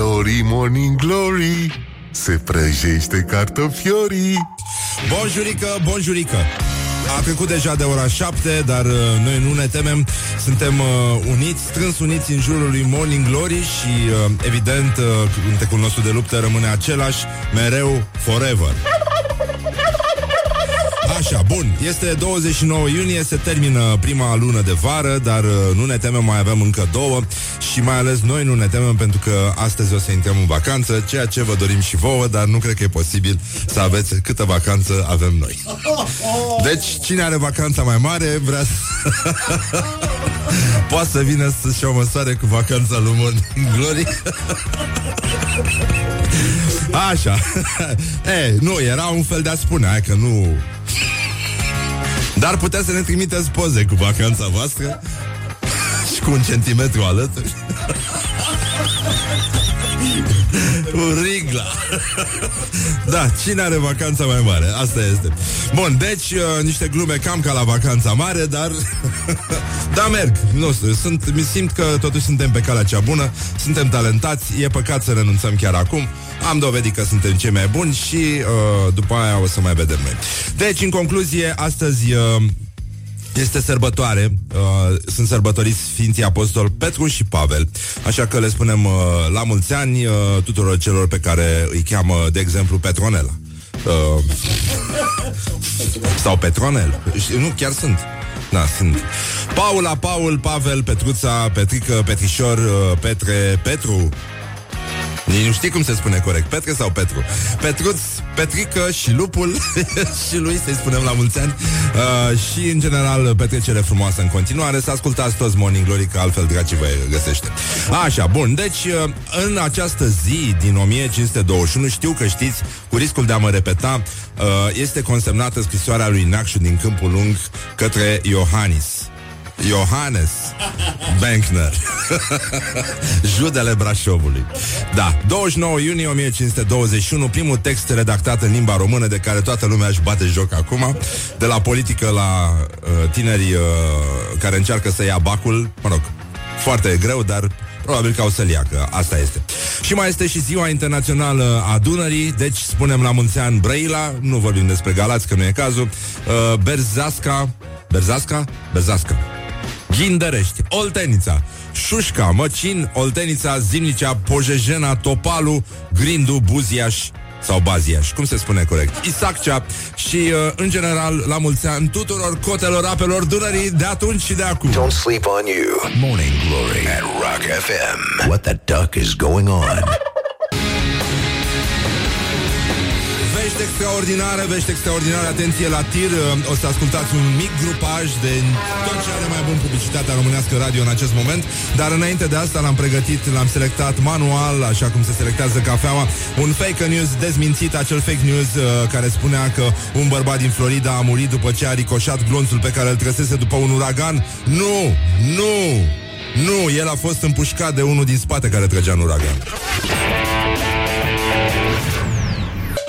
glory, morning glory Se prăjește cartofiorii Bonjurică, bonjurică a trecut deja de ora 7, dar uh, noi nu ne temem. Suntem uh, uniți, strâns uniți în jurul lui Morning Glory și, uh, evident, uh, cântecul nostru de luptă rămâne același, mereu, forever. Așa, bun, este 29 iunie, se termină prima lună de vară, dar uh, nu ne temem, mai avem încă două și mai ales noi nu ne temem pentru că astăzi o să intrăm în vacanță, ceea ce vă dorim și vouă, dar nu cred că e posibil să aveți câtă vacanță avem noi. Deci, cine are vacanța mai mare, vrea să... Poate să vină să-și o măsoare cu vacanța lui Morning Glory. Așa. e, nu, era un fel de a spune, hai că nu... Dar puteți să ne trimiteți poze cu vacanța voastră și cu un centimetru alături. Un rigla. Da, cine are vacanța mai mare? Asta este. Bun, deci uh, niște glume cam ca la vacanța mare Dar Da, merg, nu sunt, Mi simt că totuși suntem pe calea cea bună Suntem talentați, e păcat să renunțăm chiar acum. Am dovedit că suntem cei mai buni Și uh, după aia o să mai vedem noi. Deci, în concluzie, astăzi uh, este sărbătoare, uh, sunt sărbătoriți Sfinții Apostol Petru și Pavel, așa că le spunem uh, la mulți ani uh, tuturor celor pe care îi cheamă, de exemplu, Petronela. Uh, sau Petronel. Nu, chiar sunt. Da, sunt. Paula, Paul, Pavel, Petruța, Petrică, Petrișor, uh, Petre, Petru, nici nu știi cum se spune corect, Petre sau Petru. Petruț, Petrică și lupul și lui să-i spunem la mulți ani. Uh, și, în general, petrecere frumoasă în continuare. Să ascultați toți Morning Glory, că altfel dracii vă găsește. Așa, bun. Deci, uh, în această zi din 1521, știu că știți, cu riscul de a mă repeta, uh, este consemnată scrisoarea lui Nacșu din Câmpul Lung către Iohannis. Johannes Bankner Judele Brașovului Da, 29 iunie 1521 Primul text redactat în limba română De care toată lumea își bate joc acum De la politică la uh, tineri uh, Care încearcă să ia bacul Mă rog, foarte greu, dar Probabil că o să-l ia, că asta este. Și mai este și ziua internațională a Dunării, deci spunem la mulți ani Brăila, nu vorbim despre Galați, că nu e cazul, uh, Berzasca, Berzasca? Berzasca. Ghindărești, Oltenița, Șușca, Măcin, Oltenița, Zimnicea, Pojejena, Topalu, Grindu, Buziaș sau Baziaș, cum se spune corect, Isaccea și, uh, în general, la mulți ani tuturor cotelor apelor Dunării de atunci și de acum. Don't sleep on you. Morning Glory at Rock FM. What the duck is going on? Vești extraordinare, vești extraordinare, atenție la tir O să ascultați un mic grupaj de tot ce are mai bun publicitatea românească radio în acest moment. Dar înainte de asta l-am pregătit, l-am selectat manual, așa cum se selectează cafeaua Un fake news dezmințit, acel fake news uh, care spunea că un bărbat din Florida a murit după ce a ricoșat glonțul pe care îl trăsese după un uragan. Nu, nu, nu, el a fost împușcat de unul din spate care trăgea în uragan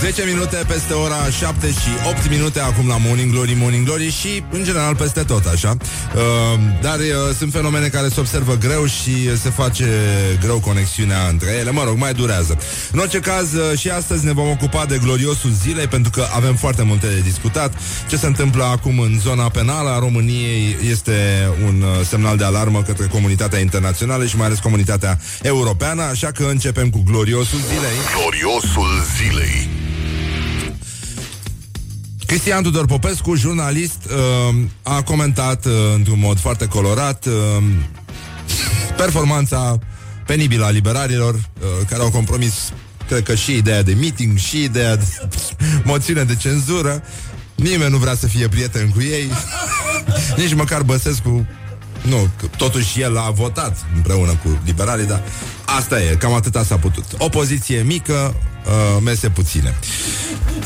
10 minute peste ora 7 și 8 minute acum la Morning Glory, Morning Glory și în general peste tot așa. Uh, dar uh, sunt fenomene care se observă greu și se face greu conexiunea între ele. Mă rog, mai durează. În orice caz, uh, și astăzi ne vom ocupa de gloriosul zilei pentru că avem foarte multe de discutat. Ce se întâmplă acum în zona penală a României este un uh, semnal de alarmă către comunitatea internațională și mai ales comunitatea europeană, așa că începem cu gloriosul zilei. Gloriosul zilei Cristian Tudor Popescu, jurnalist, uh, a comentat uh, într-un mod foarte colorat uh, performanța penibilă a liberarilor, uh, care au compromis, cred că și ideea de meeting, și ideea de moțiune de cenzură. Nimeni nu vrea să fie prieten cu ei. Nici măcar Băsescu nu, totuși el a votat împreună cu liberalii, dar asta e, cam atâta s-a putut. O poziție mică, uh, mese puține.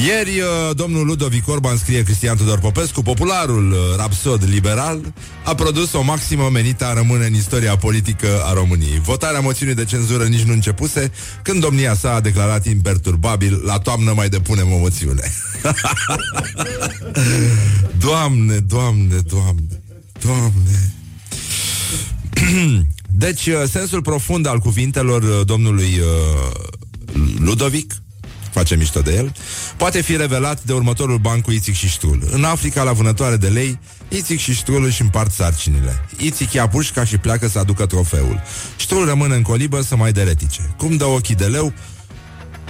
Ieri, uh, domnul Ludovic Orban scrie Cristian Tudor Popescu, popularul uh, rapsod liberal, a produs o maximă menită a rămâne în istoria politică a României. Votarea moțiunii de cenzură nici nu începuse, când domnia sa a declarat imperturbabil, la toamnă mai depunem o moțiune. doamne, doamne, doamne, doamne. deci, uh, sensul profund al cuvintelor uh, domnului uh, Ludovic face mișto de el, poate fi revelat de următorul ban cu Ițic și Ștrul. În Africa, la vânătoare de lei, Ițic și Ștrul își împart sarcinile. Ițic ia pușca și pleacă să aducă trofeul. Ștrul rămâne în colibă să mai deretice. Cum dă ochii de leu,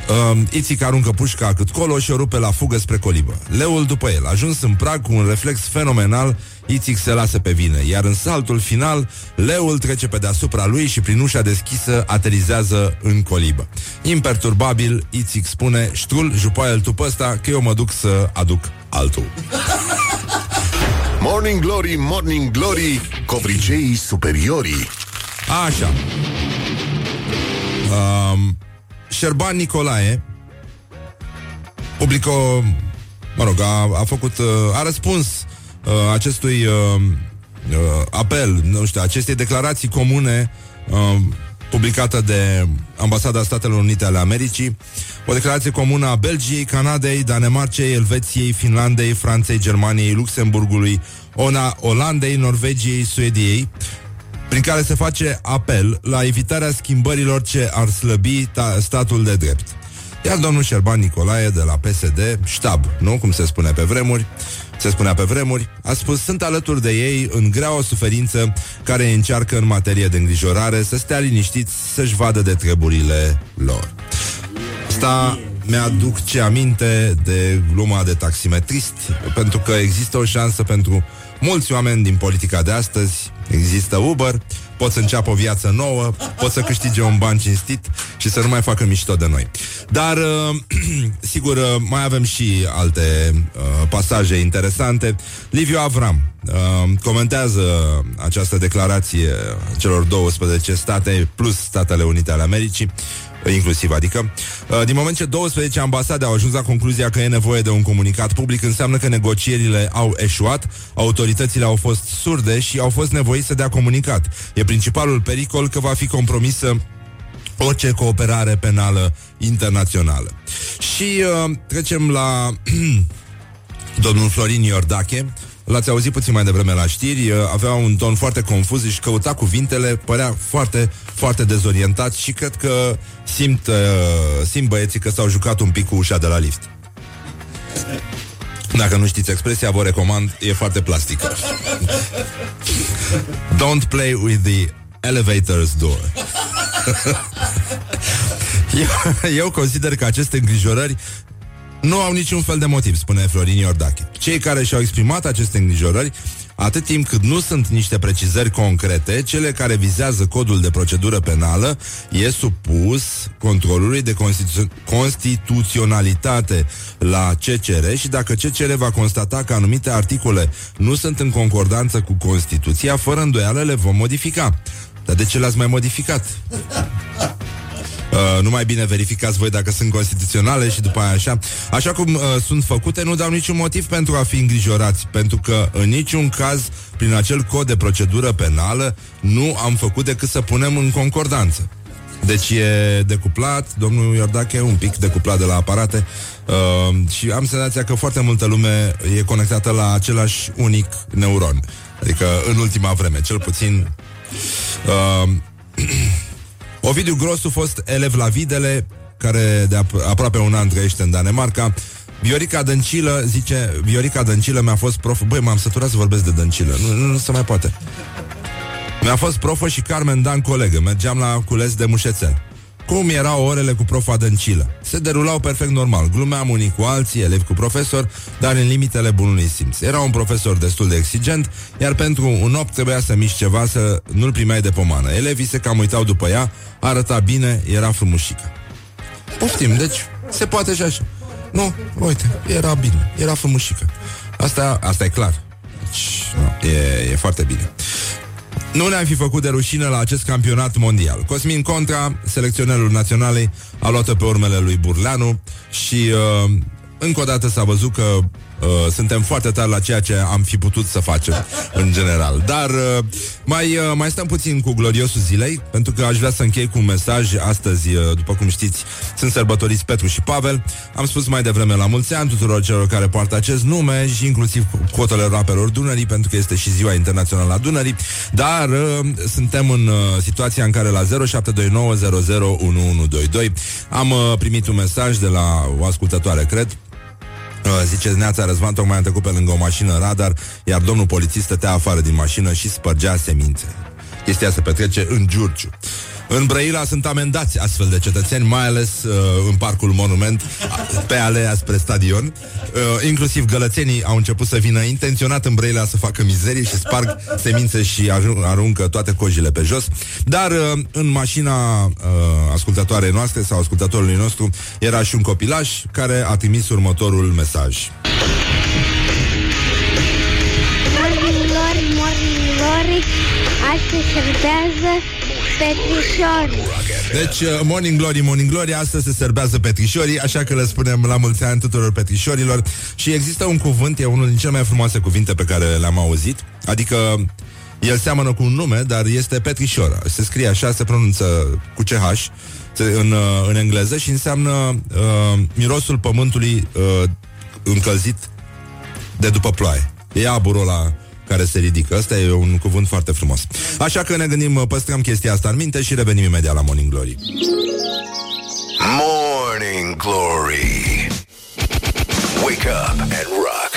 Uh, Ițic aruncă pușca cât colo și o rupe la fugă spre colibă. Leul după el, ajuns în prag cu un reflex fenomenal, Ițic se lasă pe vină, iar în saltul final, leul trece pe deasupra lui și prin ușa deschisă aterizează în colibă. Imperturbabil, Ițic spune, ștrul, jupoaie tu pe ăsta, că eu mă duc să aduc altul. Morning Glory, Morning Glory, covriceii superiorii. Așa. Um, Șerban Nicolae publică, mă rog, a, a făcut, uh, a răspuns uh, acestui uh, uh, apel, nu știu, acestei declarații comune uh, publicată de Ambasada Statelor Unite ale Americii, o declarație comună a Belgiei, Canadei, Danemarcei, Elveției, Finlandei, Franței, Germaniei, Luxemburgului, Ona, Olandei, Norvegiei, Suediei, prin care se face apel la evitarea schimbărilor ce ar slăbi ta- statul de drept. Iar domnul Șerban Nicolae de la PSD, ștab, nu cum se spune pe vremuri, se spunea pe vremuri, a spus sunt alături de ei în grea o suferință care încearcă în materie de îngrijorare să stea liniștiți să-și vadă de treburile lor. Asta mi-aduc ce aminte de gluma de taximetrist, pentru că există o șansă pentru mulți oameni din politica de astăzi. Există Uber, pot să înceapă o viață nouă, pot să câștige un ban cinstit și să nu mai facă mișto de noi. Dar, uh, sigur, uh, mai avem și alte uh, pasaje interesante. Liviu Avram uh, comentează această declarație celor 12 state plus Statele Unite ale Americii inclusiv, adică uh, din moment ce 12 ambasade au ajuns la concluzia că e nevoie de un comunicat public, înseamnă că negocierile au eșuat, autoritățile au fost surde și au fost nevoiți să dea comunicat. E principalul pericol că va fi compromisă orice cooperare penală internațională. Și uh, trecem la domnul Florin Iordache, L-ați auzit puțin mai devreme la știri, uh, avea un ton foarte confuz și căuta cuvintele, părea foarte, foarte dezorientat și cred că simt, uh, simt băieții că s-au jucat un pic cu ușa de la lift. Dacă nu știți expresia, vă recomand, e foarte plastică. Don't play with the elevator's door. eu, eu consider că aceste îngrijorări nu au niciun fel de motiv, spune Florin Iordache. Cei care și-au exprimat aceste îngrijorări, atât timp cât nu sunt niște precizări concrete, cele care vizează codul de procedură penală, e supus controlului de constitu- constituționalitate la CCR și dacă CCR va constata că anumite articole nu sunt în concordanță cu Constituția, fără îndoială le vom modifica. Dar de ce le-ați mai modificat? Uh, nu mai bine verificați voi dacă sunt constituționale și după aia așa. Așa cum uh, sunt făcute, nu dau niciun motiv pentru a fi îngrijorați, pentru că în niciun caz, prin acel cod de procedură penală, nu am făcut decât să punem în concordanță. Deci e decuplat, domnul Iordache un pic decuplat de la aparate uh, și am senzația că foarte multă lume e conectată la același unic neuron. Adică în ultima vreme, cel puțin uh, Ovidiu Grosu fost elev la Videle, care de ap- aproape un an trăiește în Danemarca. Viorica Dăncilă, zice, Viorica Dăncilă mi-a fost prof... Băi, m-am săturat să vorbesc de Dăncilă. Nu, nu, nu se mai poate. Mi-a fost profă și Carmen Dan colegă. Mergeam la cules de mușețel. Cum erau orele cu profa Dăncilă? Se derulau perfect normal. Glumeam unii cu alții, elevi cu profesor, dar în limitele bunului simț. Era un profesor destul de exigent, iar pentru un opt trebuia să miști ceva să nu-l primeai de pomană. Elevii se cam uitau după ea, arăta bine, era frumușică. Poftim, deci se poate și așa. Nu, uite, era bine, era frumușică. Asta, asta e clar. Deci, nu, e, e foarte bine. Nu ne-am fi făcut de rușine la acest campionat mondial. Cosmin Contra, selecționerul naționalei, a luat-o pe urmele lui Burleanu și uh, încă o dată s-a văzut că Uh, suntem foarte tari la ceea ce am fi putut să facem în general. Dar uh, mai, uh, mai stăm puțin cu gloriosul zilei, pentru că aș vrea să închei cu un mesaj. Astăzi, uh, după cum știți, sunt sărbătoriți Petru și Pavel. Am spus mai devreme la mulți ani tuturor celor care poartă acest nume și inclusiv cotele rapelor Dunării, pentru că este și ziua internațională a Dunării. Dar uh, suntem în uh, situația în care la 0729001122 am uh, primit un mesaj de la o ascultătoare, cred, Uh, zice Neața Răzvan tocmai am trecut pe lângă o mașină radar Iar domnul polițist stătea afară din mașină Și spărgea semințe Chestia se petrece în Giurgiu în Brăila sunt amendați astfel de cetățeni, mai ales uh, în Parcul Monument, pe alea spre stadion. Uh, inclusiv gălățenii au început să vină intenționat în Brăila să facă mizerie și sparg semințe și aruncă toate cojile pe jos. Dar uh, în mașina uh, ascultătoarei noastre sau ascultătorului nostru era și un copilaș care a trimis următorul mesaj. Morning glory, morning glory, astăzi servează petrișori. Deci, uh, Morning Glory, Morning Glory, astăzi se serbează petrișorii, așa că le spunem la mulți ani tuturor petrișorilor. Și există un cuvânt, e unul din cele mai frumoase cuvinte pe care le-am auzit, adică el seamănă cu un nume, dar este petrișor. Se scrie așa, se pronunță cu CH în, uh, în engleză și înseamnă uh, mirosul pământului uh, încălzit de după ploaie. E aburul la care se ridică. Asta e un cuvânt foarte frumos. Așa că ne gândim, păstrăm chestia asta în minte și revenim imediat la Morning Glory. Morning Glory. Wake up and rock.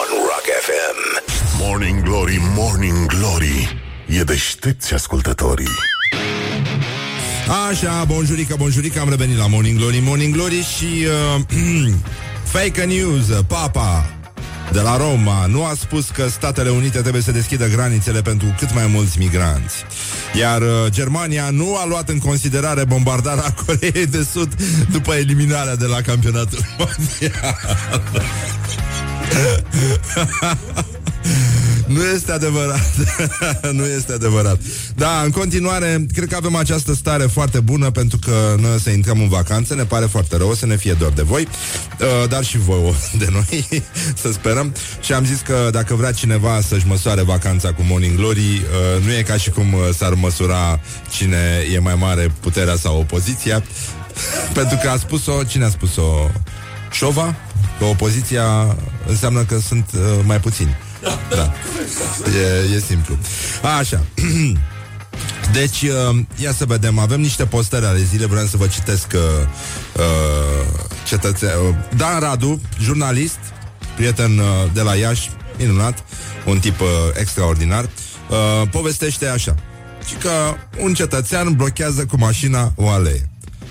On Rock FM. Morning Glory, Morning Glory E deștepți ascultătorii Așa, bonjurica, bonjurica, am revenit la Morning Glory, Morning Glory și uh, fake news, papa de la Roma nu a spus că Statele Unite trebuie să deschidă granițele pentru cât mai mulți migranți. Iar uh, Germania nu a luat în considerare bombardarea Coreei de Sud după eliminarea de la campionatul mondial. Nu este adevărat. nu este adevărat. Da, în continuare, cred că avem această stare foarte bună pentru că noi să intrăm în vacanță, ne pare foarte rău să ne fie doar de voi, uh, dar și voi de noi, să sperăm. Și am zis că dacă vrea cineva să-și măsoare vacanța cu Morning Glory, uh, nu e ca și cum uh, s-ar măsura cine e mai mare, puterea sau opoziția. pentru că a spus-o, cine a spus-o? Șova? Că opoziția înseamnă că sunt uh, mai puțini. Da. E, e simplu. Așa. Deci, uh, ia să vedem, avem niște postări ale zile, vreau să vă citesc uh, uh, cetățe... Uh, Dan Radu, jurnalist, prieten uh, de la Iași, minunat, un tip uh, extraordinar, uh, povestește așa. Și că un cetățean blochează cu mașina o alee.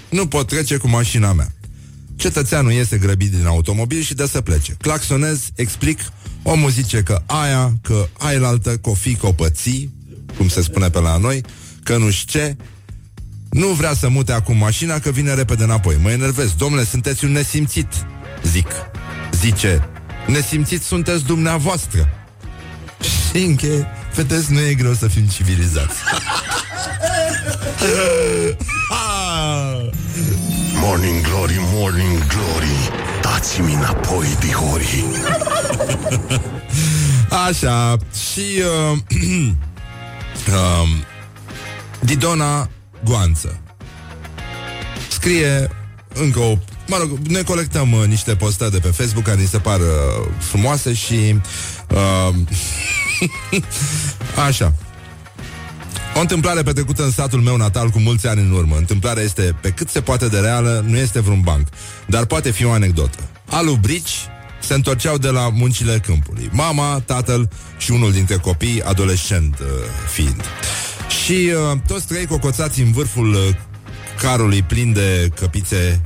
Nu pot trece cu mașina mea. Cetățeanul iese grăbit din automobil și dă să plece. Claxonez, explic, omul zice că aia, că ailaltă, cofi copății, cum se spune pe la noi, că nu știu ce, nu vrea să mute acum mașina, că vine repede înapoi. Mă enervez. Domnule, sunteți un nesimțit, zic. Zice, nesimțit sunteți dumneavoastră. Și înche, vedeți, nu e greu să fim civilizați. Morning Glory, Morning Glory. Dați-mi înapoi, dihori. Așa, și uh, uh, Didona Goanță. Scrie încă o Mă rog, ne colectăm uh, niște postări de pe Facebook care ni se par uh, frumoase și uh, Așa o întâmplare petrecută în satul meu natal cu mulți ani în urmă. Întâmplarea este pe cât se poate de reală, nu este vreun banc, dar poate fi o anecdotă. Alu Brici se întorceau de la muncile câmpului. Mama, tatăl și unul dintre copii, adolescent uh, fiind. Și uh, toți trei cocoțați în vârful uh, carului plin de căpițe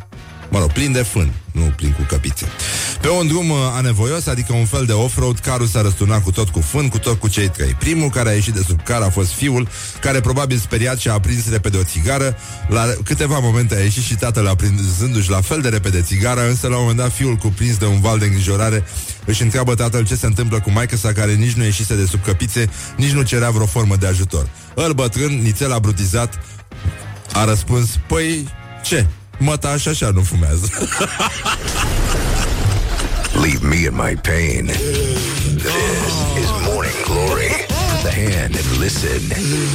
Mă rog, plin de fân, nu plin cu căpițe. Pe un drum uh, anevoios, adică un fel de off-road, carul s-a răsturnat cu tot cu fân, cu tot cu cei trei. Primul care a ieșit de sub car a fost fiul, care probabil speriat și a aprins repede o țigară. La câteva momente a ieșit și tatăl aprinzându-și la fel de repede țigara, însă la un moment dat fiul cuprins de un val de îngrijorare își întreabă tatăl ce se întâmplă cu maica sa care nici nu ieșise de sub căpițe, nici nu cerea vreo formă de ajutor. Îl bătrân, nițel abrutizat, a răspuns, păi, ce? Măta și așa nu fumează. Leave me in my pain. This is Morning Glory. Put the hand and listen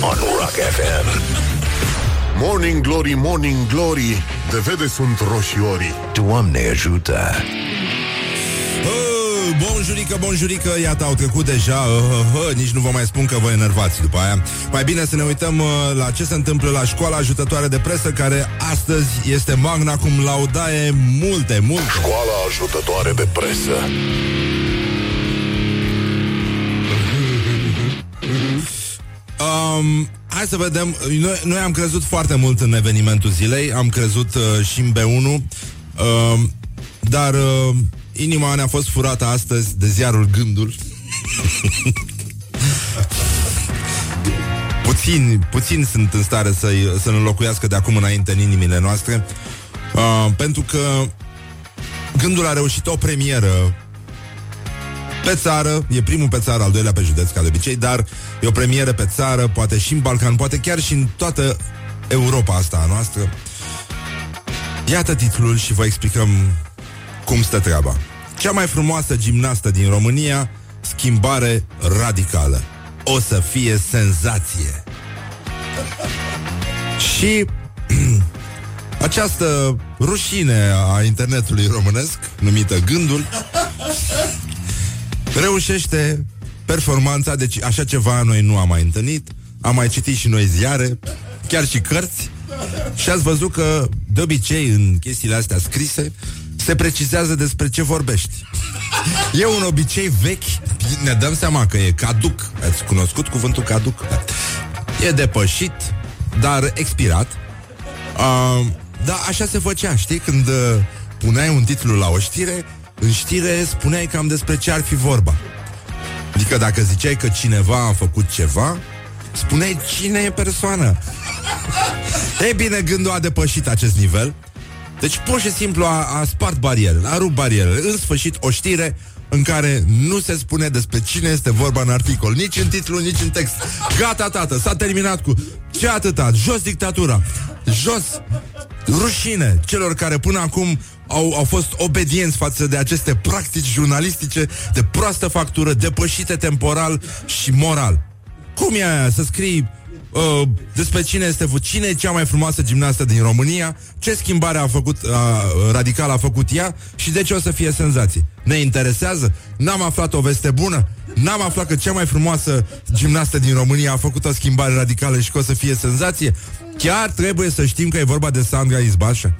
on Rock FM. Morning Glory, Morning Glory De vede sunt roșiorii Doamne ajută! Oh, Bonjurică, bonjurică, iată, au trecut deja uh, uh, uh, Nici nu vă mai spun că vă enervați după aia. Mai bine să ne uităm uh, la ce se întâmplă la școala ajutătoare de presă Care astăzi este magna cum laudae multe, multe. Școala ajutătoare de presă. Um, hai să vedem. Noi, noi am crezut foarte mult în evenimentul zilei, am crezut uh, și în B1, uh, dar uh, inima ne-a fost furată astăzi de ziarul Gândul. puțin, puțin sunt în stare să-i, să-l înlocuiască de acum înainte în inimile noastre, uh, pentru că Gândul a reușit o premieră pe țară, e primul pe țară, al doilea pe județ, ca de obicei, dar e o premieră pe țară, poate și în Balcan, poate chiar și în toată Europa asta a noastră. Iată titlul și vă explicăm cum stă treaba. Cea mai frumoasă gimnastă din România, schimbare radicală. O să fie senzație. Și această rușine a internetului românesc, numită Gândul, reușește performanța, deci așa ceva noi nu am mai întâlnit, am mai citit și noi ziare, chiar și cărți, și ați văzut că, de obicei, în chestiile astea scrise, se precizează despre ce vorbești. E un obicei vechi, ne dăm seama că e caduc. Ați cunoscut cuvântul caduc? Da. E depășit, dar expirat. Uh, da, așa se făcea, știi? Când uh, puneai un titlu la o știre, în știre spuneai cam despre ce ar fi vorba. Adică dacă ziceai că cineva a făcut ceva, spuneai cine e persoana. Ei bine, gândul a depășit acest nivel. Deci pur și simplu a, a spart barierele, a rupt barierele. În sfârșit, o știre în care nu se spune despre cine este vorba în articol, nici în titlu, nici în text. Gata, tată, s-a terminat cu ce atâta, jos dictatura, jos rușine celor care până acum au, au fost obedienți față de aceste practici jurnalistice de proastă factură, depășite temporal și moral. Cum e aia să scrii uh, despre cine este cine e cea mai frumoasă gimnastă din România, ce schimbare a făcut uh, radical a făcut ea și de ce o să fie senzație. Ne interesează? N-am aflat o veste bună? N-am aflat că cea mai frumoasă gimnastă din România a făcut o schimbare radicală și că o să fie senzație? Chiar trebuie să știm că e vorba de Sandra Izbașa?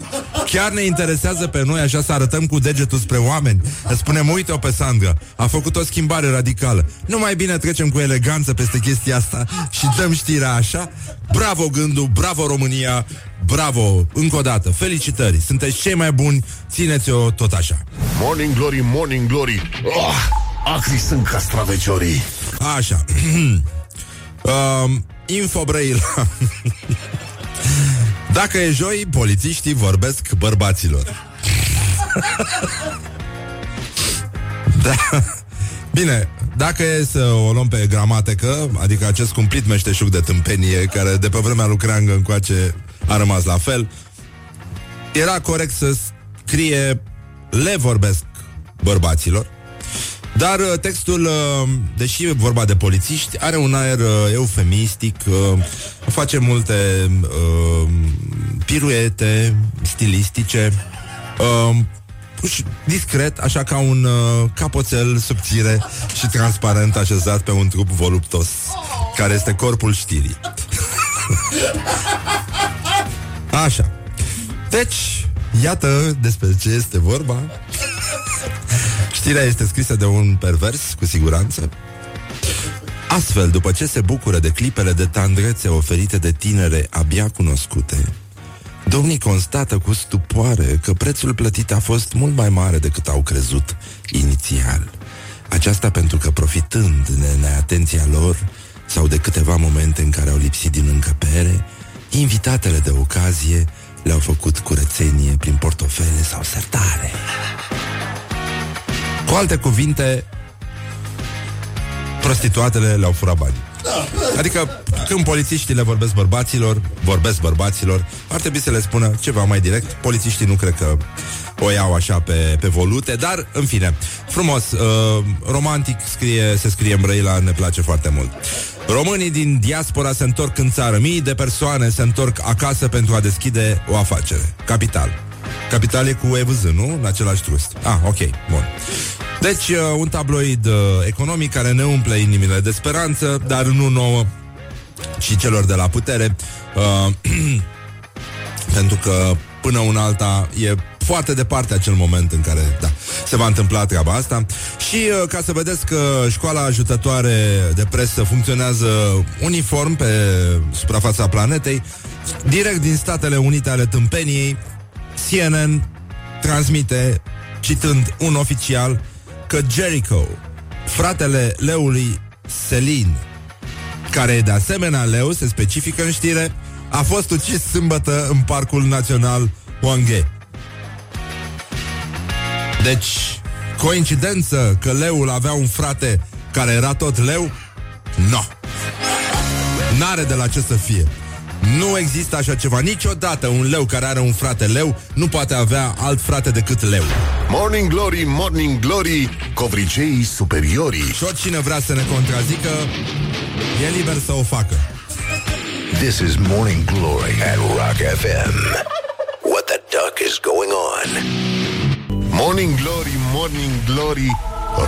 Chiar ne interesează pe noi așa să arătăm cu degetul spre oameni? Să spunem, uite-o pe Sandra, a făcut o schimbare radicală. Nu mai bine trecem cu eleganță peste chestia asta și dăm știrea așa? Bravo gândul, bravo România, bravo, încă o dată, felicitări, sunteți cei mai buni, țineți-o tot așa. Morning Glory, Morning Glory oh, Acri sunt castraveciorii Așa. um, Info Brăila. Dacă e joi, polițiștii vorbesc bărbaților. da. Bine, dacă e să o luăm pe gramatică, adică acest cumplit meșteșug de tâmpenie, care de pe vremea lui Creangă încoace a rămas la fel, era corect să scrie le vorbesc bărbaților, dar uh, textul, uh, deși e vorba de polițiști, are un aer uh, eufemistic, face multe piruete stilistice, discret, așa ca un capoțel subțire și transparent așezat pe un trup voluptos, care este corpul știrii. Așa. Deci, iată despre ce este vorba. Știrea este scrisă de un pervers, cu siguranță. Astfel, după ce se bucură de clipele de tandrețe oferite de tinere abia cunoscute, domnii constată cu stupoare că prețul plătit a fost mult mai mare decât au crezut inițial. Aceasta pentru că, profitând de neatenția lor sau de câteva momente în care au lipsit din încăpere, invitatele de ocazie le-au făcut curățenie prin portofele sau sertare. Cu alte cuvinte, prostituatele le-au furat banii. Adică când polițiștii le vorbesc bărbaților, vorbesc bărbaților, ar trebui să le spună ceva mai direct. Polițiștii nu cred că o iau așa pe, pe volute, dar în fine, frumos, uh, romantic scrie, se scrie în Brăila, ne place foarte mult. Românii din diaspora se întorc în țară, mii de persoane se întorc acasă pentru a deschide o afacere. Capital. Capital e cu EVZ, nu? În același trust. Ah, ok, bun. Deci, uh, un tabloid uh, economic care ne umple inimile de speranță, dar nu nouă, ci celor de la putere, uh, pentru că până una alta e foarte departe acel moment în care da, se va întâmpla treaba asta. Și uh, ca să vedeți că școala ajutătoare de presă funcționează uniform pe suprafața planetei, direct din Statele Unite ale Tâmpeniei, CNN transmite, citând un oficial, că Jericho, fratele leului Selin, care e de asemenea leu, se specifică în știre, a fost ucis sâmbătă în Parcul Național Wanghe. Deci, coincidență că leul avea un frate care era tot leu? No. N-are de la ce să fie. Nu există așa ceva. Niciodată un leu care are un frate leu nu poate avea alt frate decât leu. Morning Glory, Morning Glory, covriceii superiorii. Și oricine vrea să ne contrazică, e liber să o facă. This is Morning Glory at Rock FM. What the duck is going on? Morning Glory, Morning Glory,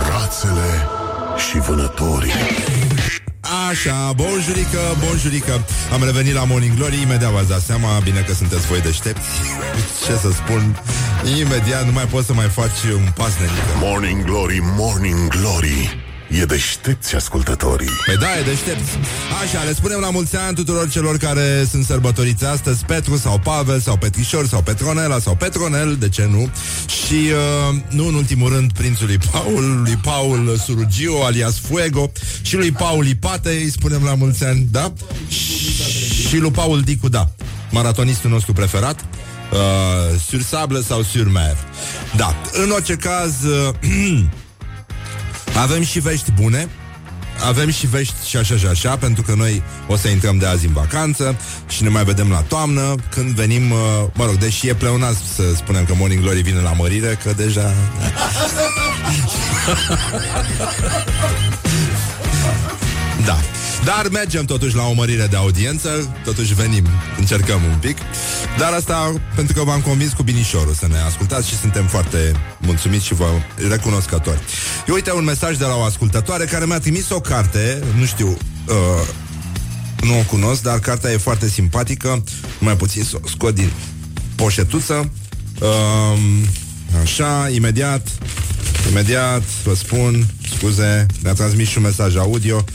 rațele și vânătorii. Așa, bonjurică, bonjurică. Am revenit la Morning Glory, imediat v-ați dat seama Bine că sunteți voi deștepți. Ce să spun? Imediat nu mai poți să mai faci un pas nenică. Morning Glory, Morning Glory, e deștepți ascultătorii. Păi da, e deștepți Așa, le spunem la mulți ani tuturor celor care sunt sărbătoriți astăzi Petru sau Pavel sau Petrișor sau Petronela sau Petronel, de ce nu? Și uh, nu în ultimul rând prințului Paul, lui Paul Surugiu, alias Fuego Și lui Paul Ipate, îi spunem la mulți ani, da? Și lui Paul Dicu, da Maratonistul nostru preferat uh, Sur sable sau sur mer Da, în orice caz uh, Avem și vești bune avem și vești și așa și așa Pentru că noi o să intrăm de azi în vacanță Și ne mai vedem la toamnă Când venim, uh, mă rog, deși e pleonat Să spunem că Morning Glory vine la mărire Că deja Da dar mergem totuși la o mărire de audiență Totuși venim, încercăm un pic. Dar asta pentru că v-am convins cu binișorul Să ne ascultați și suntem foarte mulțumiți Și vă recunoscători. Eu uite un mesaj de la o ascultătoare Care mi-a trimis o carte Nu știu uh, Nu o cunosc, dar cartea e foarte simpatică Mai puțin să o scot din poșetuță. Uh, Așa, imediat Imediat vă spun Scuze, mi-a transmis și un mesaj audio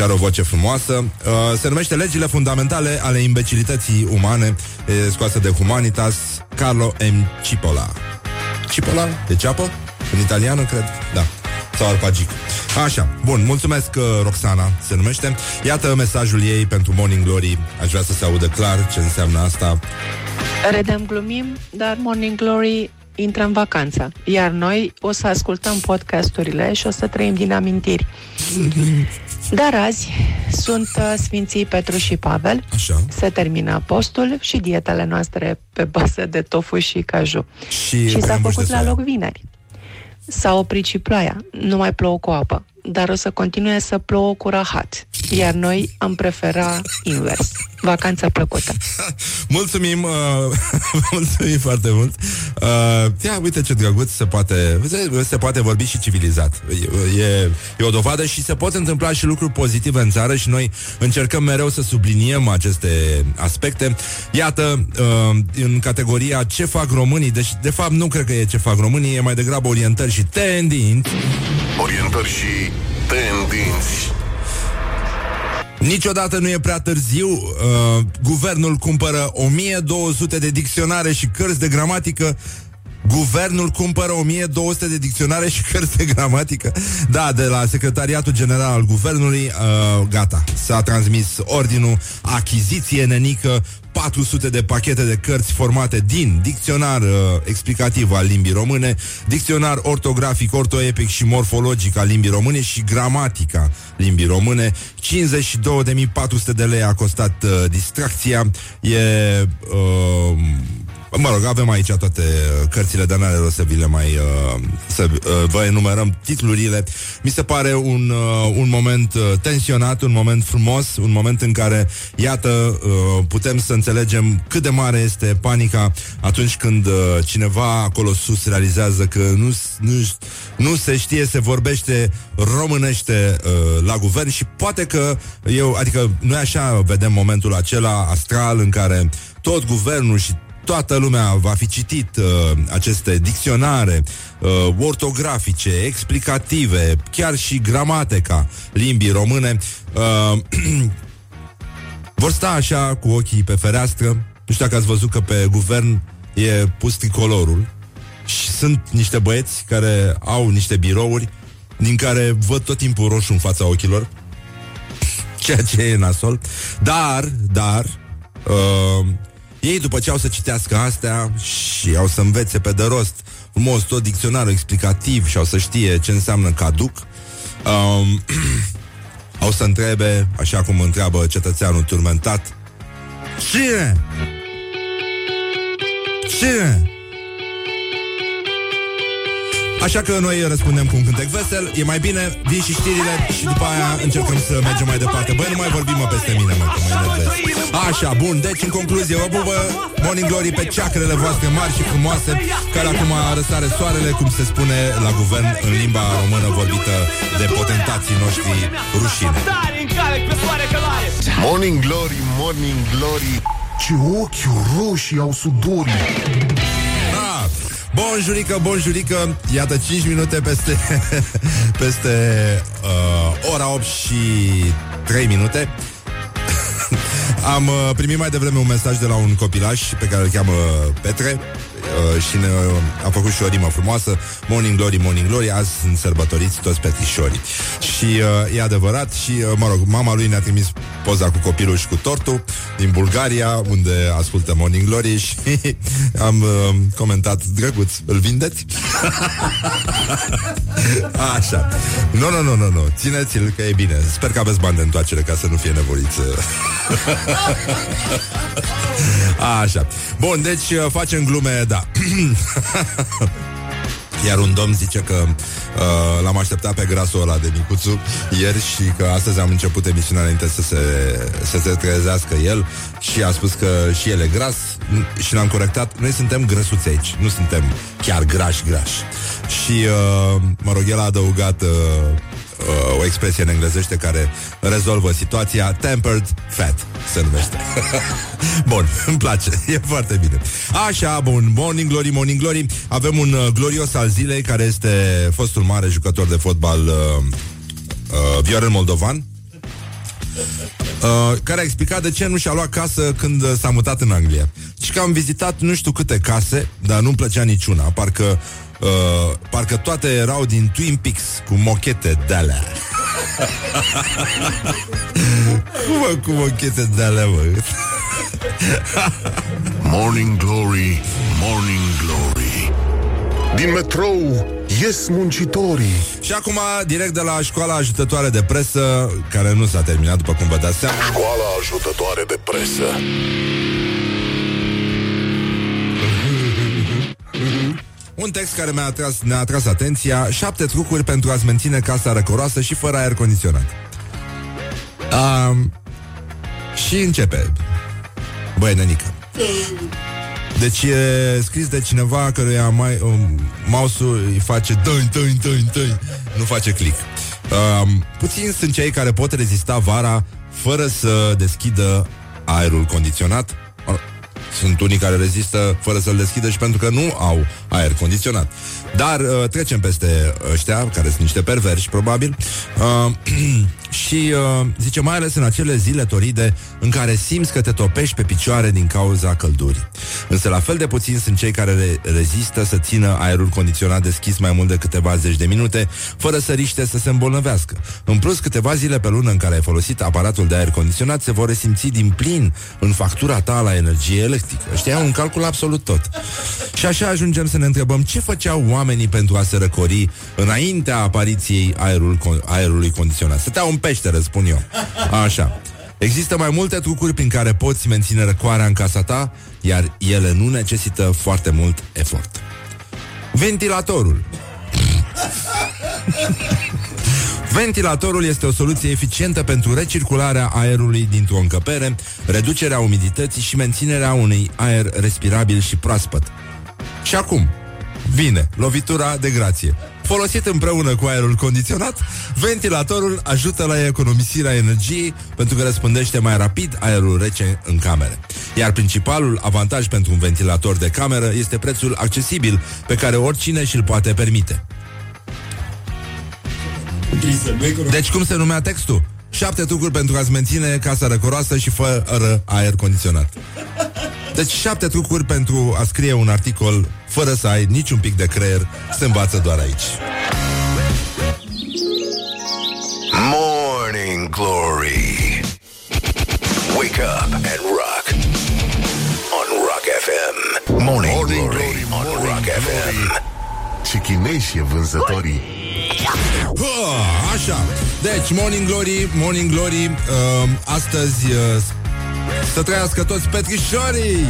Și are o voce frumoasă uh, Se numește Legile fundamentale ale imbecilității umane e Scoasă de Humanitas Carlo M. Cipolla Cipolla? De ceapă? În italiană, cred? Da sau arpagic. Așa, bun, mulțumesc uh, Roxana se numește. Iată mesajul ei pentru Morning Glory. Aș vrea să se audă clar ce înseamnă asta. Redem glumim, dar Morning Glory intră în vacanță. Iar noi o să ascultăm podcasturile și o să trăim din amintiri. Dar azi sunt uh, Sfinții Petru și Pavel. Așa. Se termină postul și dietele noastre pe bază de tofu și caju. Și și s-a brânzuși de făcut la soia. loc vineri. S-a oprit și ploaia. Nu mai plouă cu apă. Dar o să continue să plouă cu rahat. Iar noi am prefera invers. Vacanța plăcută. Mulțumim, uh, mulțumim foarte mult. Uh, ia, uite ce drăguț se poate, se, se poate vorbi și civilizat. E, e, e o dovadă și se pot întâmpla și lucruri pozitive în țară și noi încercăm mereu să subliniem aceste aspecte. Iată, uh, în categoria ce fac românii, deci de fapt nu cred că e ce fac românii, e mai degrabă orientări și tendinți. Orientări și tendinți. Niciodată nu e prea târziu. Uh, guvernul cumpără 1200 de dicționare și cărți de gramatică Guvernul cumpără 1200 de dicționare și cărți de gramatică. Da, de la Secretariatul General al Guvernului, uh, gata. S-a transmis ordinul achiziție nenică 400 de pachete de cărți formate din dicționar uh, explicativ al limbii române, dicționar ortografic, ortoepic și morfologic al limbii române și gramatica limbii române. 52.400 de lei a costat uh, distracția. E... Uh, Mă rog, avem aici toate uh, cărțile, dar n-are rost să vi le mai... Uh, să uh, vă enumerăm titlurile. Mi se pare un, uh, un moment uh, tensionat, un moment frumos, un moment în care, iată, uh, putem să înțelegem cât de mare este panica atunci când uh, cineva acolo sus realizează că nu, nu, nu se știe, se vorbește românește uh, la guvern și poate că eu, adică noi așa vedem momentul acela astral în care tot guvernul și toată lumea va fi citit uh, aceste dicționare uh, ortografice, explicative, chiar și gramatica limbii române, uh, vor sta așa cu ochii pe fereastră. Nu știu dacă ați văzut că pe guvern e pus tricolorul și sunt niște băieți care au niște birouri din care văd tot timpul roșu în fața ochilor, ceea ce e nasol. Dar, dar, uh, ei, după ce au să citească astea și au să învețe pe de rost frumos tot dicționarul explicativ și au să știe ce înseamnă caduc, um, au să întrebe, așa cum întreabă cetățeanul turmentat, Cine? Cine? Așa că noi răspundem cu un cântec vesel. E mai bine, vin și știrile Și după aia încercăm să mergem mai departe. Băi, nu mai vorbim mă peste mine, mă, că mă enervez Așa, bun, deci în concluzie Vă pupă Morning Glory pe ceacrele voastre mari și frumoase Care acum răsare soarele Cum se spune la guvern în limba română Vorbită de potentații noștri rușine. Morning Glory, Morning Glory. Ce ochi roșii au sudorii. Ah, Bonjurică, bonjurică Iată 5 minute peste Peste uh, ora 8 și 3 minute. Am uh, primit mai devreme un mesaj de la un copilaj Pe care îl cheamă Petre uh, Și ne, uh, a făcut și o rimă frumoasă. Morning Glory, Morning Glory Azi sunt sărbătoriți toți petrișorii Și uh, e adevărat Și, uh, mă rog, mama lui ne-a trimis poza cu copilul și cu tortul Din Bulgaria Unde ascultă Morning Glory Și am uh, comentat Drăguț, îl vindeți? Așa. Nu, nu, nu, nu, nu Țineți-l că e bine. Sper că aveți bani de întoarcere Ca să nu fie nevoliți Așa. Bun, deci uh, facem glume, da Iar un domn zice că uh, l-am așteptat pe grasul ăla de micuțu ieri și că astăzi am început emisiunea înainte să se, să se trezească el și a spus că și el e gras și l-am corectat. Noi suntem grăsuți aici, nu suntem chiar grași grași. Și, uh, mă rog, el a adăugat uh, uh, o expresie în englezește care rezolvă situația Tempered Fat se numește Bun, îmi place, e foarte bine Așa, bun, Morning Glory, Morning Glory Avem un uh, glorios al zilei Care este fostul mare jucător de fotbal uh, uh, Viorel Moldovan Uh, care a explicat de ce nu și-a luat casă când uh, s-a mutat în Anglia. Și că am vizitat nu știu câte case, dar nu-mi plăcea niciuna. Parcă, uh, parcă toate erau din Twin Peaks cu mochete de-alea. cum, mă, cu mochete de-alea, mă? Morning Glory, Morning Glory Din metrou ies muncitorii Și acum, direct de la școala ajutătoare de presă, care nu s-a terminat, după cum vă dați seama. Școala ajutătoare de presă Un text care mi-a atras, ne-a atras atenția Șapte trucuri pentru a-ți menține casa răcoroasă și fără aer condiționat. Um, Și începe. Băi, nenică. Deci e scris de cineva căruia mai, um, mouse-ul îi face tăi, tăi, tăi, tăi. Nu face click. Um, Puțini sunt cei care pot rezista vara Fără să deschidă aerul condiționat sunt unii care rezistă fără să-l deschidă și pentru că nu au aer condiționat. Dar uh, trecem peste ăștia, care sunt niște perverși, probabil. Uh, Și uh, zice, mai ales în acele zile toride în care simți că te topești pe picioare din cauza căldurii. Însă la fel de puțin sunt cei care re- rezistă să țină aerul condiționat deschis mai mult de câteva zeci de minute, fără să riște să se îmbolnăvească. În plus, câteva zile pe lună în care ai folosit aparatul de aer condiționat se vor resimți din plin în factura ta la energie electrică. Știa un calcul absolut tot. Și așa ajungem să ne întrebăm ce făceau oamenii pentru a se răcori înaintea apariției aerul, aerului condiționat. Stăteau în peșteră, spun eu. Așa. Există mai multe trucuri prin care poți menține răcoarea în casa ta, iar ele nu necesită foarte mult efort. Ventilatorul. Ventilatorul este o soluție eficientă pentru recircularea aerului dintr-o încăpere, reducerea umidității și menținerea unui aer respirabil și proaspăt. Și acum, vine lovitura de grație. Folosit împreună cu aerul condiționat, ventilatorul ajută la economisirea energiei pentru că răspândește mai rapid aerul rece în camere. Iar principalul avantaj pentru un ventilator de cameră este prețul accesibil pe care oricine și-l poate permite. Deci cum se numea textul? Șapte trucuri pentru a-ți menține casa răcoroasă și fără aer condiționat. Deci șapte trucuri pentru a scrie un articol fără să ai niciun pic de creier, se învață doar aici. Morning Glory. Wake up and rock. On Rock FM. Morning, Morning Glory, Glory, on Morning Rock Glory. FM. Ce chineși e vânzătorii Ha, așa. Deci, Morning Glory, Morning Glory, uh, astăzi uh, să trăiască toți petrișorii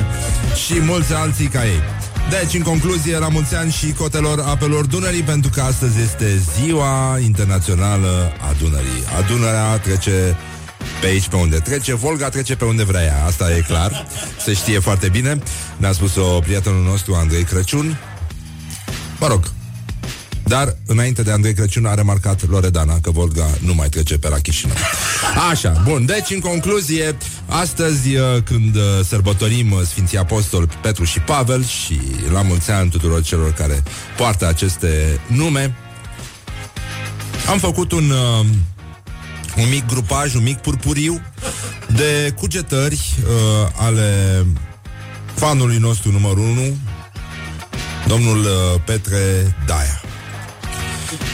și mulți alții ca ei. Deci, în concluzie, la mulți ani și cotelor apelor Dunării, pentru că astăzi este ziua internațională a Dunării. A Dunărea trece pe aici pe unde trece, Volga trece pe unde vrea ea, asta e clar, se știe foarte bine. Ne-a spus-o prietenul nostru, Andrei Crăciun. Mă rog, dar, înainte de Andrei Crăciun, a remarcat Loredana că Volga nu mai trece pe la Chișinău. Așa, bun. Deci, în concluzie, astăzi, uh, când uh, sărbătorim uh, Sfinții Apostoli Petru și Pavel și la mulți ani tuturor celor care poartă aceste nume, am făcut un, uh, un mic grupaj, un mic purpuriu de cugetări uh, ale fanului nostru numărul 1, domnul uh, Petre Daia.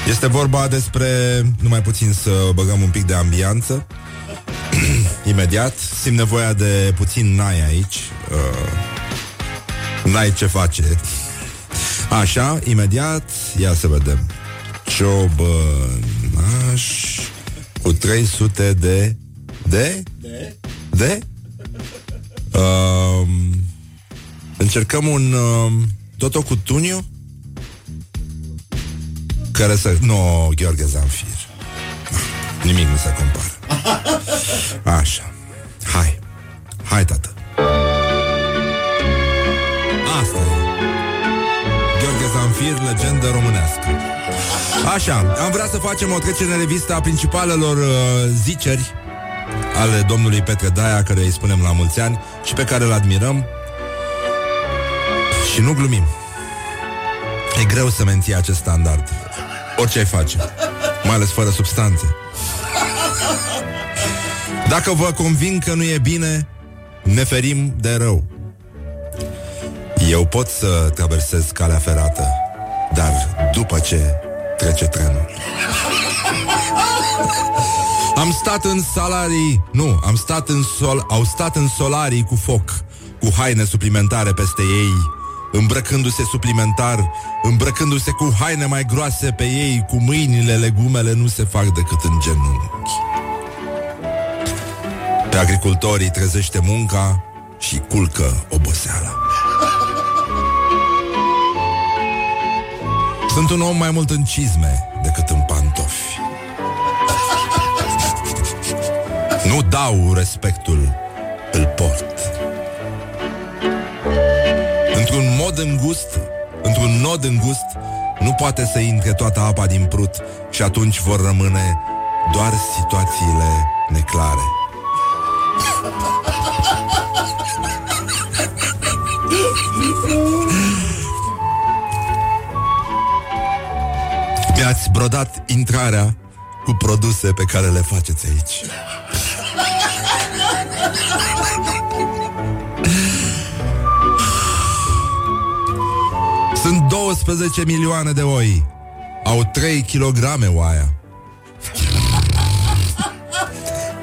Este vorba despre, numai puțin să băgăm un pic de ambianță, imediat, simt nevoia de puțin nai aici, uh, n-ai ce face. Așa, imediat, ia să vedem. Ciobănaș cu 300 de... De? De? De? Uh, încercăm un... Uh, Toto cu Tunio? Care să... Nu, no, Gheorghe Zanfir. Nimic nu se compară. Așa. Hai. Hai, tată. Asta e. Gheorghe Zanfir, legendă românească. Așa, am vrea să facem o trecere în revistă a principalelor uh, ziceri ale domnului Petre Daia, care îi spunem la mulți ani și pe care îl admirăm. Și nu glumim. E greu să menții acest standard. Orice ai face. Mai ales fără substanțe. Dacă vă convin că nu e bine, ne ferim de rău. Eu pot să traversez calea ferată, dar după ce trece trenul. Am stat în salarii, nu, am stat în sol, au stat în solarii cu foc, cu haine suplimentare peste ei, îmbrăcându-se suplimentar, îmbrăcându-se cu haine mai groase pe ei, cu mâinile, legumele nu se fac decât în genunchi. Pe agricultorii trezește munca și culcă oboseala. Sunt un om mai mult în cizme decât în pantofi. Nu dau respectul, îl port. Într-un mod îngust, într-un nod îngust, nu poate să intre toată apa din prut și atunci vor rămâne doar situațiile neclare. Mi-ați brodat intrarea cu produse pe care le faceți aici. Sunt 12 milioane de oi. Au 3 kg oaia.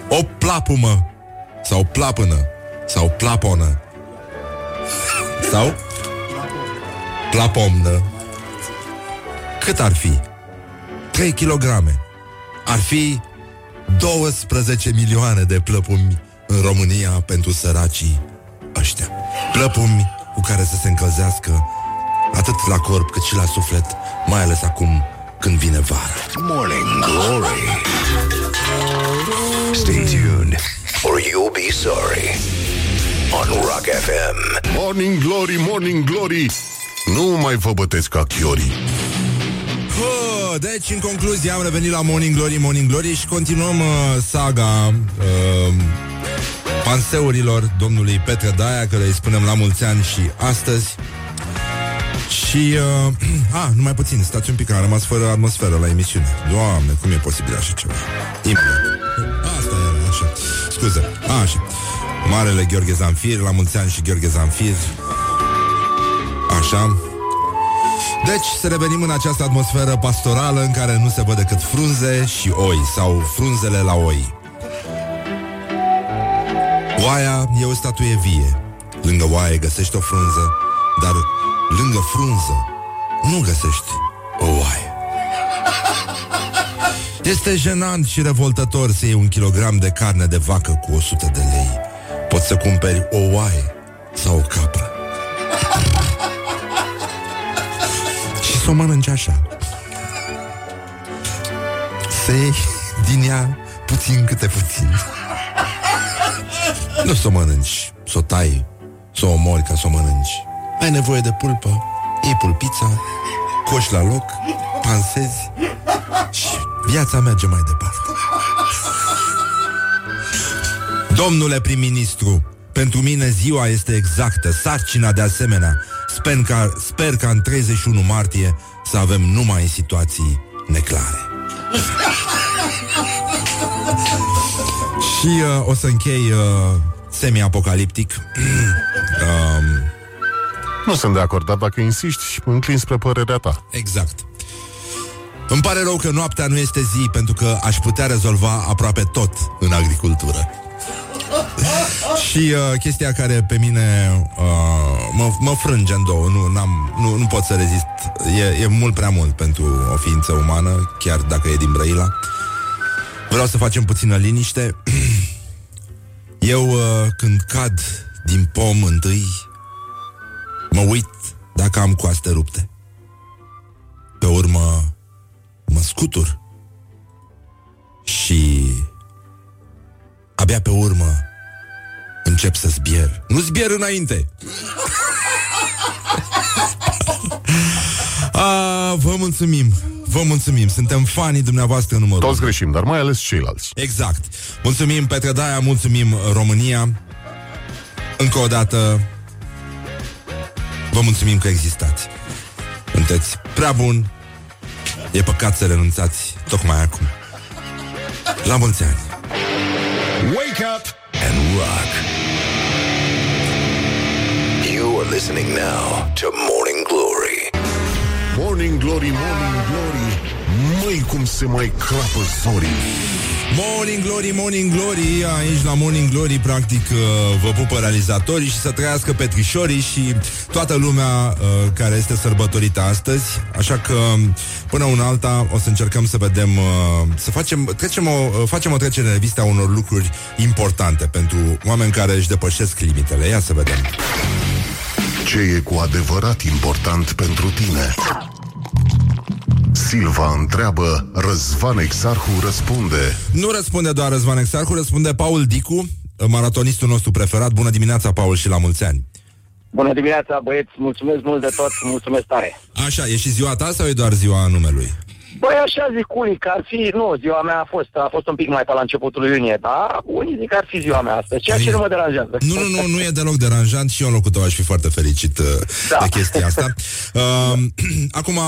O plapumă sau plapână sau plaponă sau plapomnă. Cât ar fi? 3 kg. Ar fi 12 milioane de plăpumi în România pentru săracii ăștia. Plăpumi cu care să se încălzească atât la corp cât și la suflet, mai ales acum când vine vara. Morning Glory. Stay tuned, or you'll be sorry. On Rock FM. Morning Glory, Morning Glory Nu mai vă bătesc ca chiorii Hă, deci, în concluzie, am revenit la Morning Glory, Morning Glory și continuăm uh, saga uh, panseurilor domnului Petre Daia, care îi spunem la mulți ani și astăzi. Și, uh, a, numai puțin, stați un pic, am rămas fără atmosferă la emisiune. Doamne, cum e posibil așa ceva? Imediat. Asta era, așa. Scuze, a, așa. Marele Gheorghe Zanfir, la mulți ani și Gheorghe Zanfir. Așa. Deci, să revenim în această atmosferă pastorală în care nu se văd decât frunze și oi, sau frunzele la oi. Oaia e o statuie vie. Lângă oaie găsești o frunză, dar lângă frunză nu găsești o oaie. Este jenant și revoltător să iei un kilogram de carne de vacă cu 100 de lei. Poți să cumperi o oaie sau o capră. și să o mănânci așa. Să iei din ea puțin câte puțin. Nu să o mănânci, să o tai, să o omori ca să o mănânci. Ai nevoie de pulpă, iei pulpița, coși la loc, pansezi și viața merge mai departe. Domnule prim-ministru, pentru mine ziua este exactă, sarcina de asemenea. Sper ca, sper ca în 31 martie să avem numai situații neclare. Și uh, o să închei uh, semi-apocaliptic. um, Nu sunt de acord, dar dacă insiști, înclin spre părerea ta Exact. Îmi pare rău că noaptea nu este zi pentru că aș putea rezolva aproape tot în agricultură. Și uh, chestia care pe mine uh, mă, mă frânge în două, nu, n-am, nu, nu pot să rezist. E, e mult prea mult pentru o ființă umană, chiar dacă e din Brăila. Vreau să facem puțină liniște. Eu, uh, când cad din pom întâi, mă uit dacă am coaste rupte. Pe urmă, mă scutur și abia pe urmă încep să zbier. Nu zbier înainte! A, vă mulțumim! Vă mulțumim! Suntem fanii dumneavoastră numărul Toți greșim, dar mai ales ceilalți Exact. Mulțumim Petre Daia, mulțumim România. Încă o dată vă mulțumim că existați. Sunteți prea bun. E păcat să renunțați tocmai acum. La mulți ani. Wake up and rock. You are listening now to Morning Glory. Morning Glory, Morning Glory Măi, cum se mai crapă zorii. Morning Glory, Morning Glory Aici la Morning Glory Practic uh, vă pupă realizatorii Și să trăiască petrișorii Și toată lumea uh, care este sărbătorită astăzi. Așa că Până una alta o să încercăm să vedem uh, Să facem, trecem o, facem o trecere în revistă a unor lucruri importante Pentru oameni care își depășesc limitele. Ia să vedem. Ce e cu adevărat important pentru tine? Silva întreabă, Răzvan Exarhu răspunde Nu răspunde doar Răzvan Exarhu Răspunde Paul Dicu Maratonistul nostru preferat Bună dimineața, Paul, și la mulți ani Bună dimineața, băieți, mulțumesc mult de tot, mulțumesc tare. Așa, e și ziua ta sau e doar ziua numelui? Băi, așa zic unii că ar fi, nu, ziua mea a fost, a fost un pic mai pe la începutul iunie, dar unii zic că ar fi ziua mea astăzi, ceea ce Bine. nu mă deranjează. Nu, nu, nu, nu e deloc deranjant și eu în locul tău aș fi foarte fericit uh, Da. de chestia asta. Uh, acum,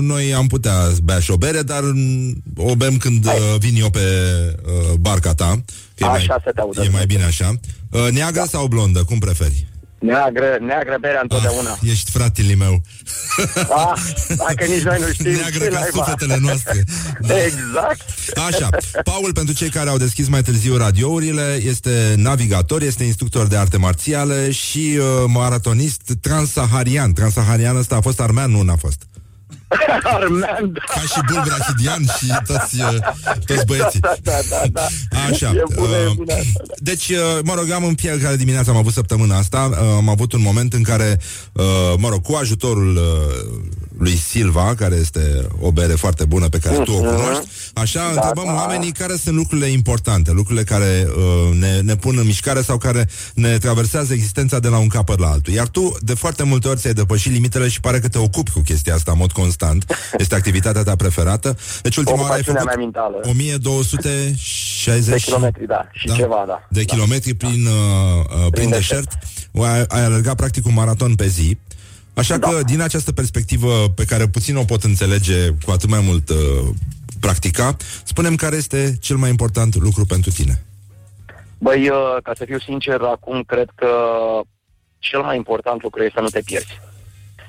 noi am putea bea și o bere, dar mm, o bem când uh, vin eu pe uh, barca ta. Că e Așa mai, se te audă. E mai bine așa. Uh, neagră sau blondă? Cum preferi? Neagră, neagră berea întotdeauna. Ah, ești fratele meu. Ah, dacă nici noi nu știm Neagră ce ca naiba. sufletele noastre. Da. Exact. Așa, Paul, pentru cei care au deschis mai târziu radiourile, este navigator, este instructor de arte marțiale și uh, maratonist transsaharian. Transsaharian ăsta a fost armean, nu n-a fost. Armean, da. Ca și Bulbrachidian și toți, uh, toți băieții. Da, da, da, da. Așa. E bună, e uh, bună asta, da. Deci, uh, mă rog, am în fiecare dimineață am avut săptămâna asta, uh, am avut un moment în care, uh, mă rog, cu ajutorul uh, lui Silva, care este o bere foarte bună pe care tu o cunoști, așa, întrebăm da. oamenii care sunt lucrurile importante, lucrurile care uh, ne, ne pun în mișcare sau care ne traversează existența de la un capăt la altul. Iar tu, de foarte multe ori, ți-ai depășit limitele și pare că te ocupi cu chestia asta în mod constant. Este activitatea ta preferată. Deci, ultima oară ai Ocupațiunea făcut mea mentală. 1260 De kilometri, da. Și ceva, da. de Da. kilometri prin, uh, uh, prin deșert. Ai, ai alergat practic un maraton pe zi. Așa Da. că, din această perspectivă pe care puțin o pot înțelege, cu atât mai mult uh, practica, spunem care este cel mai important lucru pentru tine. Băi, uh, ca să fiu sincer, acum cred că cel mai important lucru este să nu te pierzi.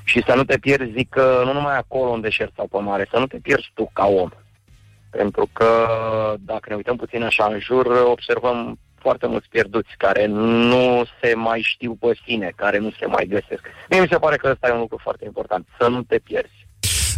Și să nu te pierzi, zic că nu numai acolo în deșert sau pe mare, să nu te pierzi tu ca om. Pentru că dacă ne uităm puțin așa în jur, observăm foarte mulți pierduți care nu se mai știu pe sine, care nu se mai găsesc. Mie mi se pare că ăsta e un lucru foarte important, să nu te pierzi.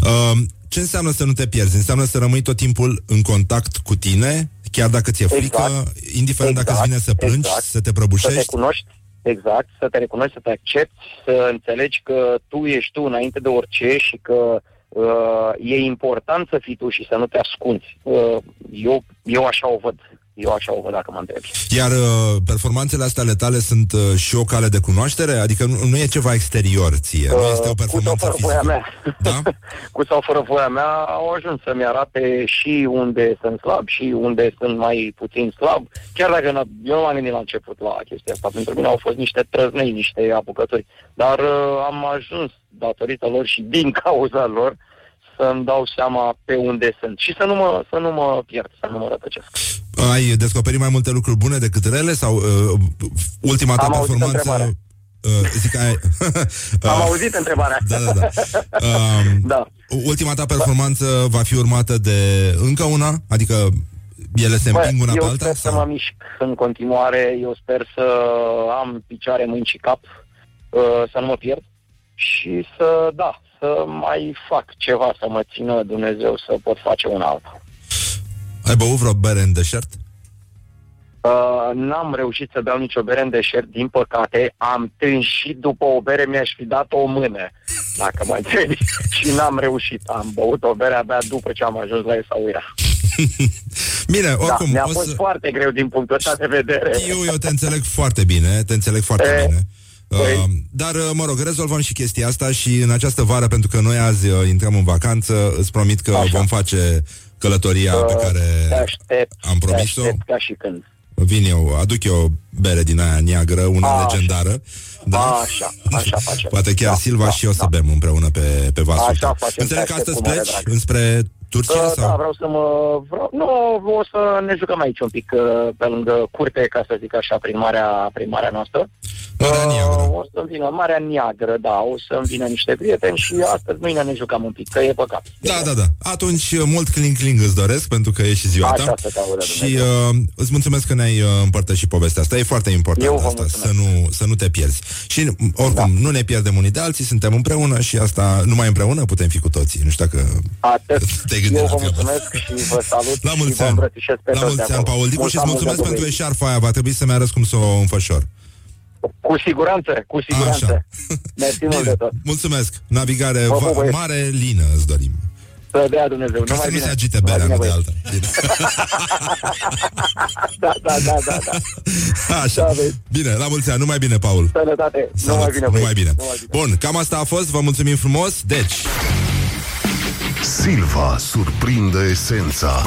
Uh, ce înseamnă să nu te pierzi? Înseamnă să rămâi tot timpul în contact cu tine, chiar dacă ți-e frică, Exact. indiferent dacă îți Exact, vine să plângi, exact. să te Să te prăbușești. cunoști, exact, să te recunoști, să te accepti, să înțelegi că tu ești tu înainte de orice și că uh, e important să fii tu și să nu te ascunzi. Uh, eu, eu așa o văd. Eu așa o văd dacă mă întrebi. Iar uh, performanțele astea ale tale sunt uh, și o cale de cunoaștere? Adică nu, nu e ceva exterior ție, nu este o Uh, cu sau performanță fără voia fizică. mea. Da? cu sau fără voia mea au ajuns să-mi arate și unde sunt slab și unde sunt mai puțin slab. Chiar dacă n- eu nu m-am gândit la început la chestia asta. Pentru mine au fost niște trăznei, niște apucături. Dar uh, am ajuns datorită lor și din cauza lor să-mi dau seama pe unde sunt și să nu mă, să nu mă pierd, să nu mă rătăcesc. Ai descoperit mai multe lucruri bune decât rele sau uh, ultima ta Am auzit performanță? întrebarea. Uh, zic ai... Am Uh, auzit întrebarea. Da, da, da. Um, da. Ultima ta performanță va fi urmată de încă una? Adică ele se Bă, împing una eu pe alta? sper să mă mișc în continuare, eu sper să am picioare, mâini și cap, uh, să nu mă pierd și să, da, să mai fac ceva, să mă țină Dumnezeu să pot face un alta. Ai băut vreo bere în deșert? Uh, n-am reușit să beau nicio bere în deșert, din păcate, am tânșit după o bere, mi-aș fi dat o mână, dacă mă întrebi, și n-am reușit. Am băut o bere abia după ce am ajuns la Esauira. Bine, Da, oricum, mi-a o fost să... foarte greu din punctul ăsta de vedere. Eu, eu te înțeleg foarte bine, te înțeleg foarte E, bine. Uh, păi. dar, uh, mă rog, rezolvăm și chestia asta și în această vară, pentru că noi azi uh, intrăm în vacanță, îți promit că Așa. vom face călătoria pe Uh, care Te aștept, am promis-o. te aștept ca și când. Vin eu, aduc eu bere din aia neagră, una Așa. legendară. Da? Așa, așa facem. Poate chiar Da, Silva da, și eu să da. bem împreună pe, pe vasul Așa tău. facem, Înțeleg te că aștept astăzi cu mare pleci drag. înspre Turcia Uh, sau? da, vreau să mă... Vreau, nu, o să ne jucăm aici un pic uh, pe lângă curte, ca să zic așa, prin marea, prin marea noastră. Marea Neagră. Uh, o să vină Marea Neagră, da, o să vină niște prieteni și astăzi, mâine ne jucăm un pic, că e păcat. Da, da, da. Atunci, uh, mult cling-cling îți doresc, pentru că e și ziua Așa ta. să te audă, Și Dumnezeu. uh, îți mulțumesc că ne-ai uh, împărtășit povestea asta. E foarte important Eu vă asta, mulțumesc. să nu, să nu te pierzi. Și, m, oricum, da. nu ne pierdem unii de alții, suntem împreună și asta, numai împreună putem fi cu toții. Nu știu dacă... Atât. Te-ai gândit Eu la vă treaba mulțumesc și vă salut La și mulți vă ani! îmbrățișez pe La toți de mulți ani, acolo. Paul Dicu, și îți Multă mulțumesc multă pentru bucurie. eșarfa aia. Va trebui să-mi arăți cum să o înfășor. Cu siguranță, cu siguranță. Așa. Mersi mult Bine, de tot. mulțumesc. Navigare Vă va- pup, băieți. mare lină îți dorim. Să dea Dumnezeu. Ca Numai să nu bine. se agite Numai berea bine, unul de băieți. alta. Bine. Da, da, da, da, da. Așa. Da, băieți. Bine, la mulți ani. Numai bine, Paul. Sănătate. Salut. Numai bine, numai băieți. bine. Numai bine. Bun, cam asta a fost. Vă mulțumim frumos. Deci, Silva surprinde esența.